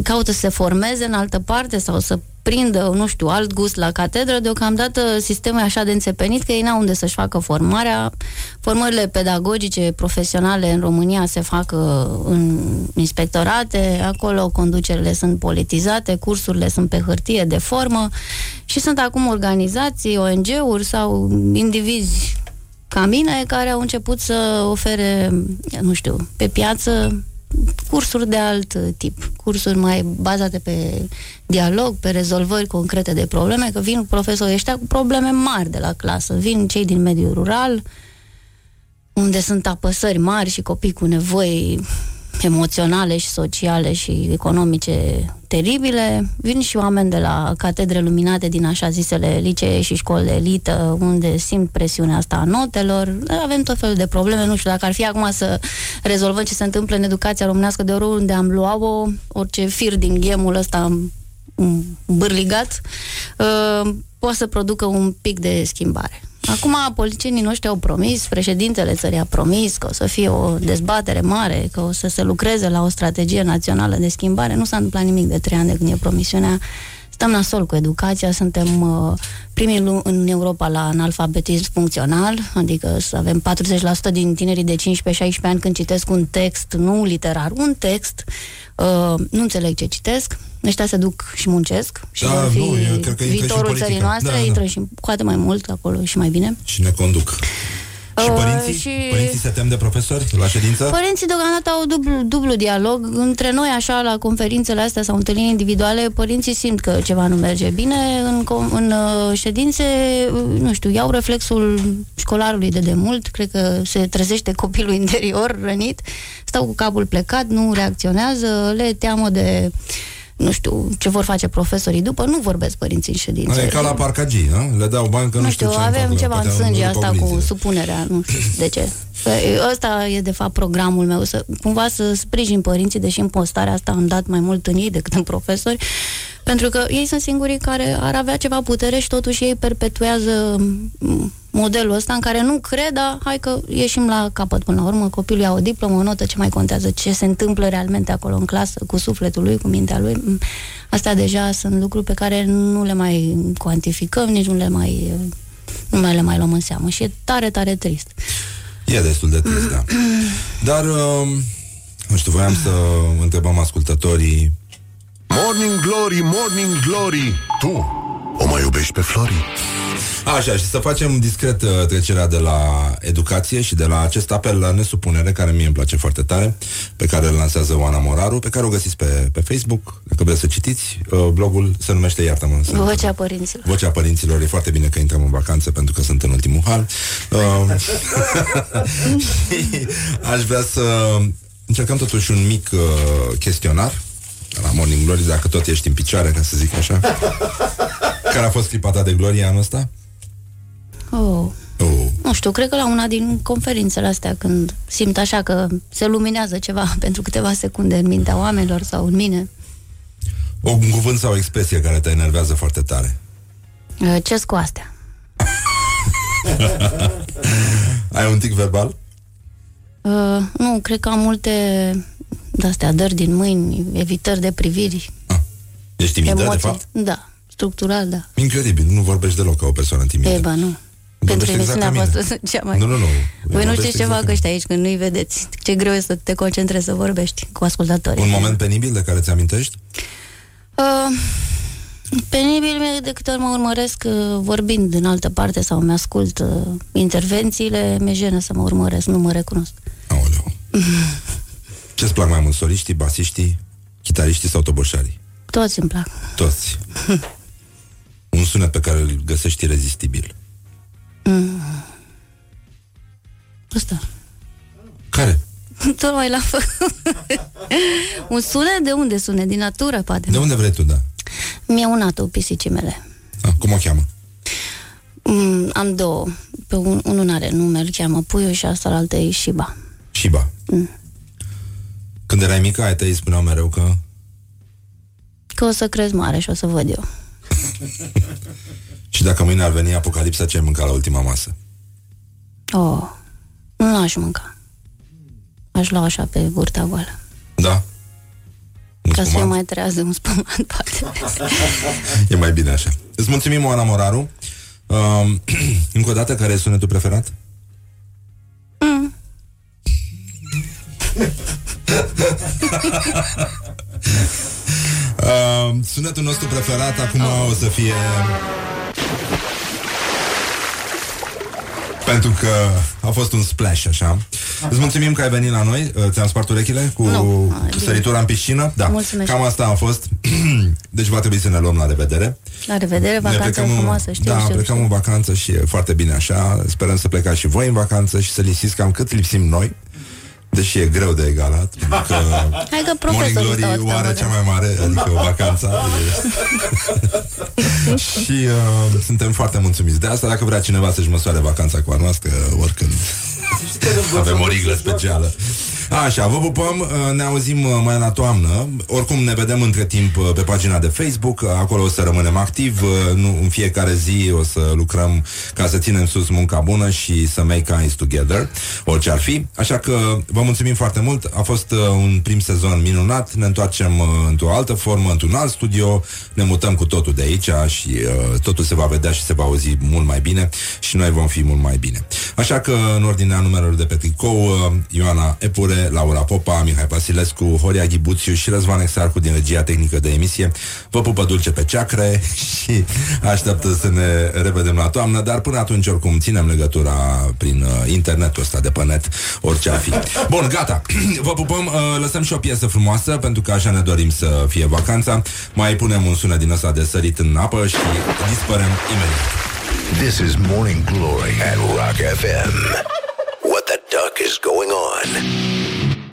caută să se formeze în altă parte sau să prindă, nu știu, alt gust la catedră. Deocamdată sistemul e așa de înțepenit că ei n-au unde să-și facă formarea. Formările pedagogice, profesionale în România se fac uh, în inspectorate, acolo conducerile sunt politizate, cursurile sunt pe hârtie de formă și sunt acum organizații, ONG-uri sau indivizi ca mine care au început să ofere, nu știu, pe piață cursuri de alt tip, cursuri mai bazate pe dialog, pe rezolvări concrete de probleme, că vin profesorii ăștia cu probleme mari de la clasă, vin cei din mediul rural, unde sunt apăsări mari și copii cu nevoi emoționale și sociale și economice teribile. Vin și oameni de la catedre luminate din așa zisele licee și școli de elită, unde simt presiunea asta a notelor. Avem tot felul de probleme. Nu știu dacă ar fi acum să rezolvăm ce se întâmplă în educația românească de oriunde am luat-o, orice fir din ghemul ăsta am am bârligat, uh, poate să producă un pic de schimbare. Acum, politicienii noștri au promis, președintele țării a promis că o să fie o dezbatere mare, că o să se lucreze la o strategie națională de schimbare. Nu s-a întâmplat nimic de trei ani de când e promisiunea. Stăm nasol cu educația, suntem uh, primii lu- în Europa la analfabetism funcțional, adică să avem 40% din tinerii de 15-16 ani când citesc un text, nu literar, un text, uh, nu înțeleg ce citesc, ăștia se duc și muncesc și Da, vor fi nu, eu cred că intră și în viitorul politică. țării noastre, Da, da. intră și cu atât mai mult acolo și mai bine. Și ne conduc. Și Uh, părinții? și- Părinții se tem de profesori la ședință? Părinții deocamdată au dublu, dublu dialog. Între noi, așa, la conferințele astea sau întâlniri individuale, părinții simt că ceva nu merge bine. În, com- în uh, ședințe, uh, nu știu, iau reflexul școlarului de demult. Cred că se trezește copilul interior rănit. Stau cu capul plecat, nu reacționează, le teamă de nu știu, ce vor face profesorii după, nu vorbesc părinții în ședințe. E ca la parcagii, nu? Le dau bani că nu, nu știu, ce avem fac, ceva în poate au sânge murit asta cu oglinzile. supunerea, nu știu de ce. Că Ăsta e de fapt programul meu, să cumva să sprijin părinții, deși în postarea asta am dat mai mult în ei decât în profesori, pentru că ei sunt singurii care ar avea ceva putere și totuși ei perpetuează m, modelul ăsta în care nu cred, dar hai că ieșim la capăt până la urmă, copilul ia o diplomă, o notă, ce mai contează, ce se întâmplă realmente acolo în clasă, cu sufletul lui, cu mintea lui. M, Astea deja sunt lucruri pe care nu le mai cuantificăm, nici nu le mai nu mai le mai luăm în seamă și e tare, tare trist. E destul de trist, da. Dar, uh, nu știu, voiam să întrebăm ascultătorii Morning Glory, Morning Glory Tu o mai iubești pe Flori? Așa, și să facem discret uh, trecerea de la educație și de la acest apel la nesupunere, care mie îmi place foarte tare, pe care îl lansează Oana Moraru, pe care o găsiți pe, pe Facebook, dacă vreți să citiți. Uh, blogul se numește Iartă-mă. să- Vocea părinților. Vocea părinților, e foarte bine că intrăm în vacanță pentru că sunt în ultimul hal. Uh, și aș vrea să încercăm totuși un mic uh, chestionar la Morning Glory, dacă tot ești în picioare, ca să zic așa. Care a fost clipa ta de glorie anul ăsta? Oh. Oh. Nu știu, cred că la una din conferințele astea, când simt așa că se luminează ceva pentru câteva secunde în mintea oamenilor sau în mine. O, un cuvânt sau o expresie care te enervează foarte tare. Uh, Ce cu astea? Ai un tic verbal? Uh, nu, cred că am multe de-astea dări din mâini, evitări de priviri, Ești timidă, de emoții. fapt? Da, structural, da. Incredibil, nu vorbești deloc ca o persoană timidă. E, ba, nu. Vorbești Pentru exact ca emisiunea mine. voastră cea mai... Nu, nu, nu. Voi nu Vorbești știți ce exact fac ca ăștia aici când nu-i vedeți. Ce greu e să te concentrezi să vorbești cu ascultătorii. Un moment penibil de care ți-amintești? Uh, penibil mi de câte ori mă urmăresc uh, vorbind în altă parte sau mi-ascult uh, intervențiile, mi-e jenă să mă urmăresc, nu mă recunosc. Ce-ți plac mai mult, soliștii, basiștii, chitariștii sau toboșarii? Toți îmi plac. Toți. Un sunet pe care îl găsești irezistibil. Mm. Ăsta. Care? Tocmai la fă. Un sunet? De unde sunet? Din natură, poate. De unde vrei tu, da? Mi-a unat-o pisicii mele. Ah, cum o cheamă? Mm, am două. Pe un, unul are nume, îl cheamă Puiu și asta la altă e Shiba. Shiba. Mm. Când erai mică, ai tăi spuneau mereu că... Că o să crezi mare și o să văd eu. Și dacă mâine ar veni apocalipsa, ce ai mânca la ultima masă? Oh, nu aș mânca. Aș lua așa pe burta goală. Da? Un Ca să spumant? eu mai trează un spumant, poate. E mai bine așa. Îți mulțumim, Oana Moraru. Um, încă o dată, care e sunetul preferat? Uh, sunetul nostru preferat acum o să fie pentru că a fost un splash, așa. Îți mulțumim că ai venit la noi. Uh, Ți-am spart urechile cu Nu. Ah, bine. săritura în piscină? Da. Mulțumesc. Cam asta a fost. deci va trebui să ne luăm la revedere. La revedere, vacanță în- frumoasă, știu, Da, știu, plecăm știu. în vacanță și e foarte bine așa. Sperăm să plecați și voi în vacanță și să lipsiți cam cât lipsim noi. Deși e greu de egalat pentru că Hai că Morning profesorul Glory stau oare asta, cea mai mare, adică vacanța e... Și uh, suntem foarte mulțumiți. De asta Dacă vrea cineva să-și măsoare vacanța cu a noastră Oricând. Avem o riglă specială Așa, vă pupăm, uh, ne auzim uh, mai la toamnă. Oricum ne vedem între timp uh, pe pagina de Facebook Uh, Acolo o să rămânem activ uh, nu, În fiecare zi o să lucrăm Ca să ținem sus munca bună Și să make eyes together Orice ar fi. Așa că vă mulțumim foarte mult. A fost uh, un prim sezon minunat. Ne întoarcem uh, într-o altă formă Într-un alt studio. Ne mutăm cu totul de aici Și uh, totul se va vedea și se va auzi mult mai bine Și noi vom fi mult mai bine. Așa că în ordinea numerelor de pe tricou uh, Ioana Epure, Laura Popa Mihai Pasilescu, Horia Ghibuțiu Și Răzvan Exarcu din regia tehnică de emisie. Vă pupă dulce pe ceacre Și așteaptă să ne revedem la toamnă Dar până atunci oricum ținem legătura Prin uh, internetul ăsta de pe net Orice ar fi. Bun, gata, vă pupăm uh, Lăsăm și o piesă frumoasă Pentru că așa ne dorim să fie vacanța. Mai punem un sunet din ăsta de sărit în apă Și dispărăm imediat. This is Morning Glory at Rock FM. Duck is going on?